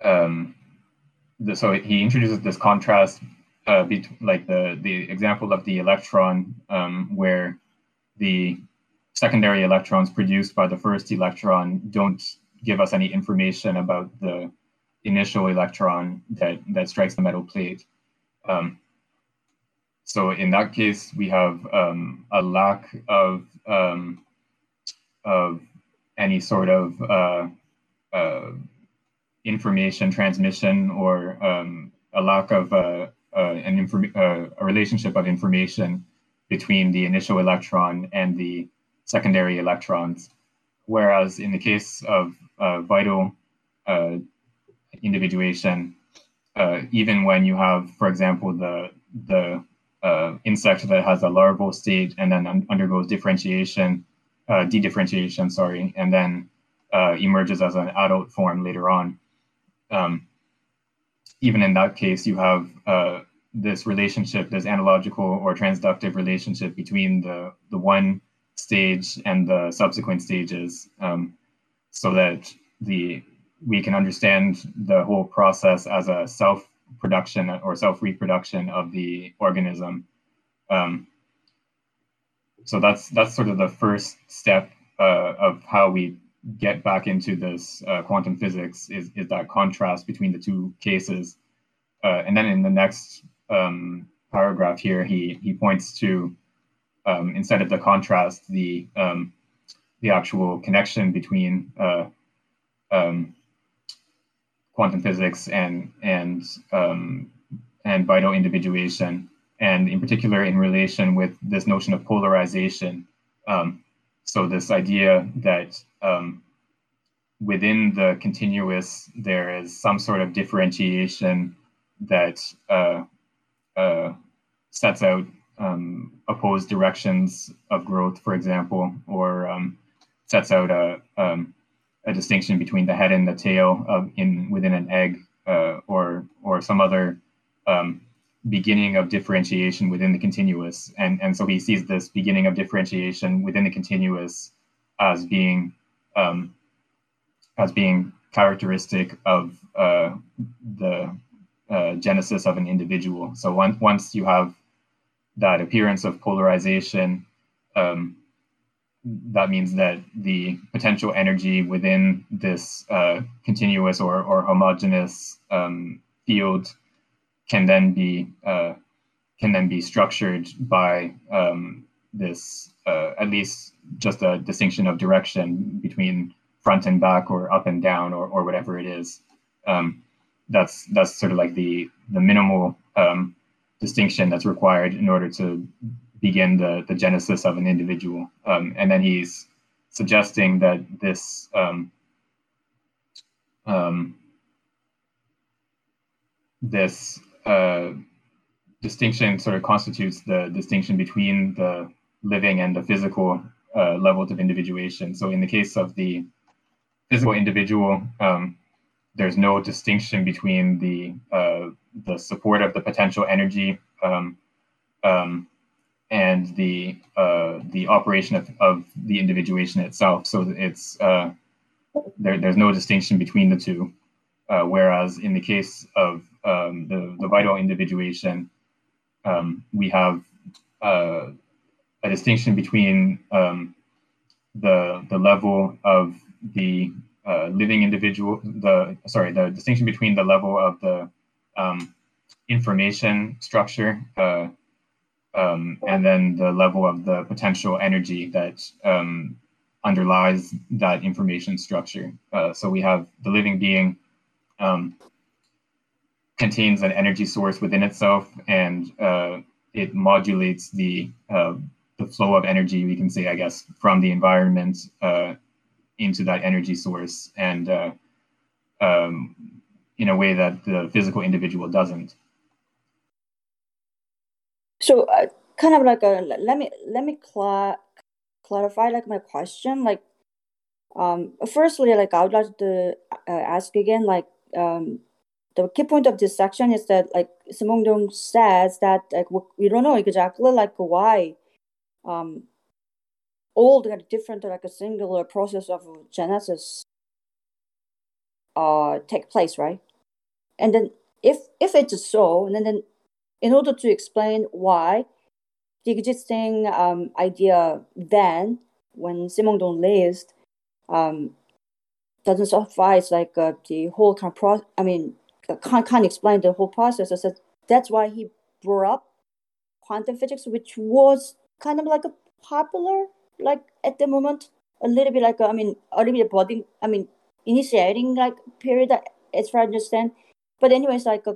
um, the, so he introduces this contrast uh, between like the the example of the electron um, where the secondary electrons produced by the first electron don't give us any information about the initial electron that that strikes the metal plate. Um, so in that case, we have um, a lack of um, of any sort of uh, uh, information transmission or um, a lack of uh, uh, an uh, a relationship of information between the initial electron and the secondary electrons. Whereas in the case of uh, vital individuation, even when you have, for example, the the uh, insect that has a larval state and then un- undergoes differentiation, dedifferentiation, sorry, and then emerges as an adult form later on. Um, even in that case, you have uh, this relationship, this analogical or transductive relationship between the, the one stage and the subsequent stages, um, so that the we can understand the whole process as a self production or self reproduction of the organism. Um, so that's that's sort of the first step uh, of how we get back into this uh, quantum physics is, is that contrast between the two cases. Uh, and then in the next um, paragraph here, he, he points to, um, instead of the contrast, the, um, the actual connection between uh, um, quantum physics and, and, um, and vital individuation, and in particular in relation with this notion of polarization. Um, so this idea that um, within the continuous there is some sort of differentiation that uh, uh, sets out um, opposed directions of growth, for example, or um, sets out a, um, a distinction between the head and the tail of in within an egg, uh, or or some other um, beginning of differentiation within the continuous, and and so he sees this beginning of differentiation within the continuous as being um, as being characteristic of uh, the uh, genesis of an individual. So once once you have that appearance of polarization, um, that means that the potential energy within this uh, continuous or, or homogeneous um, field can then be uh, can then be structured by um, this uh, at least just a distinction of direction between front and back or up and down or, or whatever it is. Um, that's that's sort of like the the minimal um, distinction that's required in order to begin the, the genesis of an individual. Um, and then he's suggesting that this um, um, this uh, distinction sort of constitutes the distinction between the living and the physical uh, levels of individuation. So in the case of the physical individual, um, there's no distinction between the uh, the support of the potential energy um, um, and the uh, the operation of, of the individuation itself. So it's uh, there, there's no distinction between the two. Uh, whereas in the case of um, the, the vital individuation, um, we have uh, a distinction between um, the the level of the uh, living individual, the sorry, the distinction between the level of the um, information structure uh, um, and then the level of the potential energy that um, underlies that information structure. Uh, so we have the living being um, contains an energy source within itself, and uh, it modulates the uh, the flow of energy. We can say, I guess, from the environment uh, into that energy source, and uh, um, in a way that the physical individual doesn't. So, uh, kind of like a let me let me cla- clarify like my question. Like, um, firstly, like I would like to uh, ask again, like, um, the key point of this section is that like Simondon says that like we don't know exactly like why, um, all the different like a singular process of genesis uh take place, right? And then if if it's so, and then, then in order to explain why the existing um, idea then when Simondon lived um, doesn't suffice like uh, the whole kind of pro- I mean can't, can't explain the whole process. Said that's why he brought up quantum physics, which was kind of like a popular like at the moment a little bit like a, I mean a little bit body I mean initiating like period as far as I understand. But anyways, like a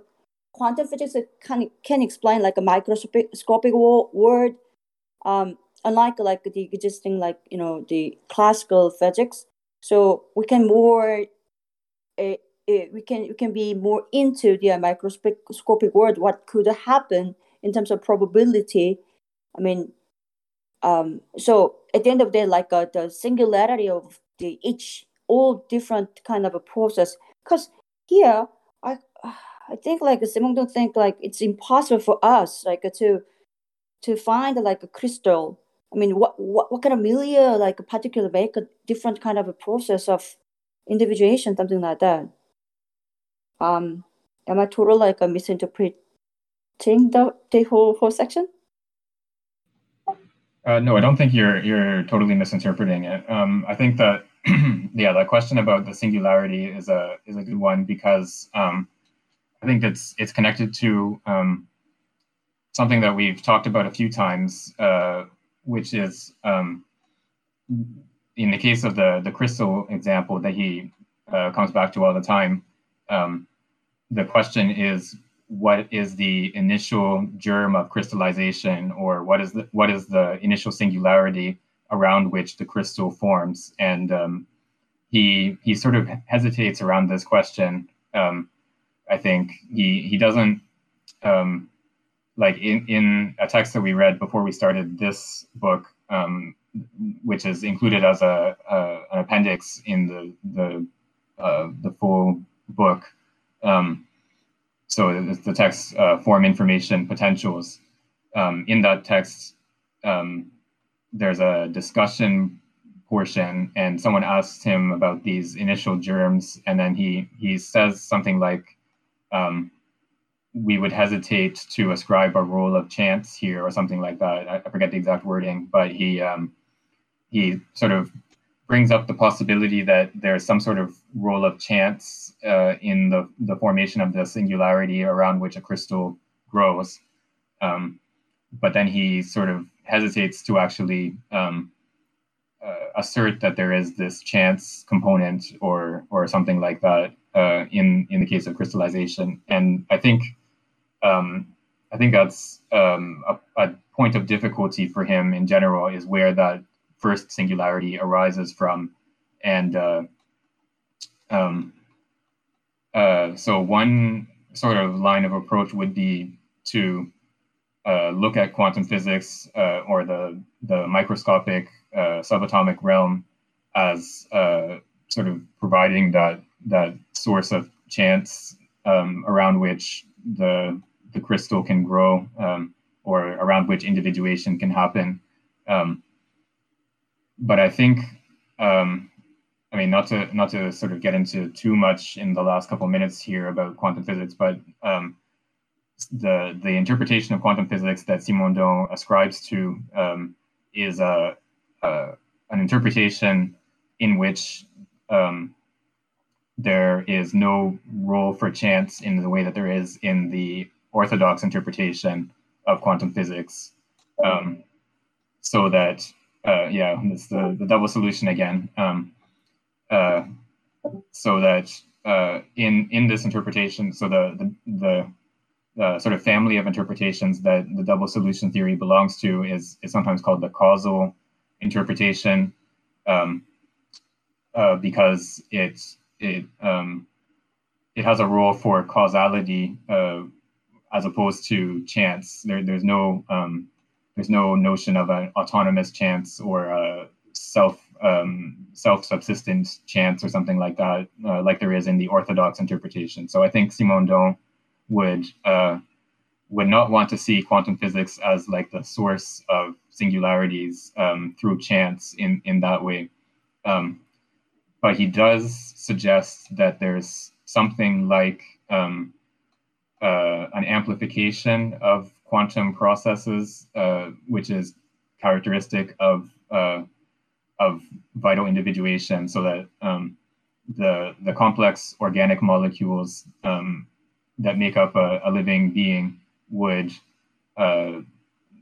quantum physics can can explain like a microscopic world, um, unlike like the existing like you know the classical physics. So we can more, uh, uh, we can we can be more into the microscopic world. What could happen in terms of probability? I mean, um, so at the end of the day, like uh, the singularity of the each all different kind of a process. Because here, I I think like Simondon think like it's impossible for us like to to find like a crystal. I mean, what what, what kind of milieu like a particular make a different kind of a process of individuation, something like that. Um, am I totally like a misinterpreting the the whole whole section? Uh, no, I don't think you're you're totally misinterpreting it. Um, I think that yeah, the question about the singularity is a is a good one because um, I think it's it's connected to um, something that we've talked about a few times, uh, which is um, in the case of the the crystal example that he uh, comes back to all the time. Um, the question is, what is the initial germ of crystallization, or what is the what is the initial singularity around which the crystal forms? And um, he he sort of hesitates around this question. Um, I think he he doesn't um, like in, in a text that we read before we started this book, um, which is included as a, a, an appendix in the the uh, the full book. Um, so the text uh, form information potentials. Um, in that text, um, there's a discussion portion, and someone asks him about these initial germs, and then he he says something like, um, "We would hesitate to ascribe a role of chance here," or something like that. I, I forget the exact wording, but he um, he sort of brings up the possibility that there's some sort of role of chance uh, in the, the formation of the singularity around which a crystal grows. Um, but then he sort of hesitates to actually um, uh, assert that there is this chance component or or something like that uh, in in the case of crystallization. And I think um, I think that's um, a, a point of difficulty for him in general is where that first singularity arises from. And uh, um, uh, so one sort of line of approach would be to uh, look at quantum physics uh, or the, the microscopic subatomic realm as sort of providing that, that source of chance um, around which the, the crystal can grow um, or around which individuation can happen. Um, but I think, um, I mean, not to not to sort of get into too much in the last couple minutes here about quantum physics, but um, the the interpretation of quantum physics that Simondon ascribes to um, is a, a, an interpretation in which um, there is no role for chance in the way that there is in the orthodox interpretation of quantum physics. Um, so that uh, yeah, it's the, the double solution again. Um, uh, so that uh, in in this interpretation, so the the, the uh, sort of family of interpretations that the double solution theory belongs to is is sometimes called the causal interpretation, um, uh, because it it um, it has a role for causality uh, as opposed to chance. There, there's no um, there's no notion of an autonomous chance or a self um, self-subsistent chance or something like that, uh, like there is in the orthodox interpretation. So I think Simondon would uh, would not want to see quantum physics as like the source of singularities um, through chance in in that way. Um, but he does suggest that there's something like um, uh, an amplification of quantum processes, uh, which is characteristic of uh, of vital individuation, so that um, the the complex organic molecules um, that make up a, a living being would uh,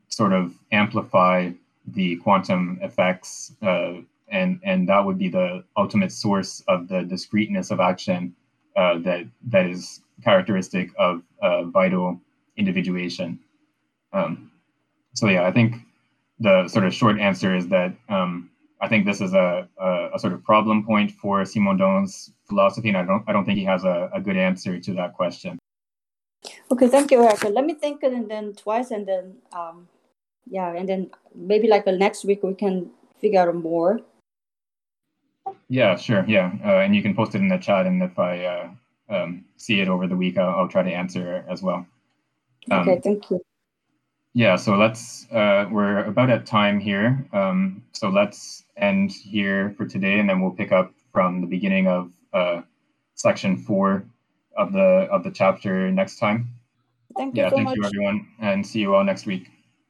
sort of amplify the quantum effects, uh, and and that would be the ultimate source of the discreteness of action uh, that that is characteristic of uh, vital individuation. Um, so yeah, I think the sort of short answer is that um, I think this is a, a, a, sort of problem point for Simondon's philosophy, and I don't I don't think he has a, a good answer to that question. Okay, thank you, Erica. Let me think and then twice, and then um, yeah, and then maybe like the next week we can figure out more. Yeah, sure. Yeah, uh, and you can post it in the chat, and if I uh, um, see it over the week, I'll, I'll, try to answer as well. Um, okay, thank you yeah, so let's, uh, we're about at time here. Um, so let's end here for today, and then we'll pick up from the beginning of uh, section four of the of the chapter next time. Thank you. Yeah, so thank much. you everyone, and see you all next week.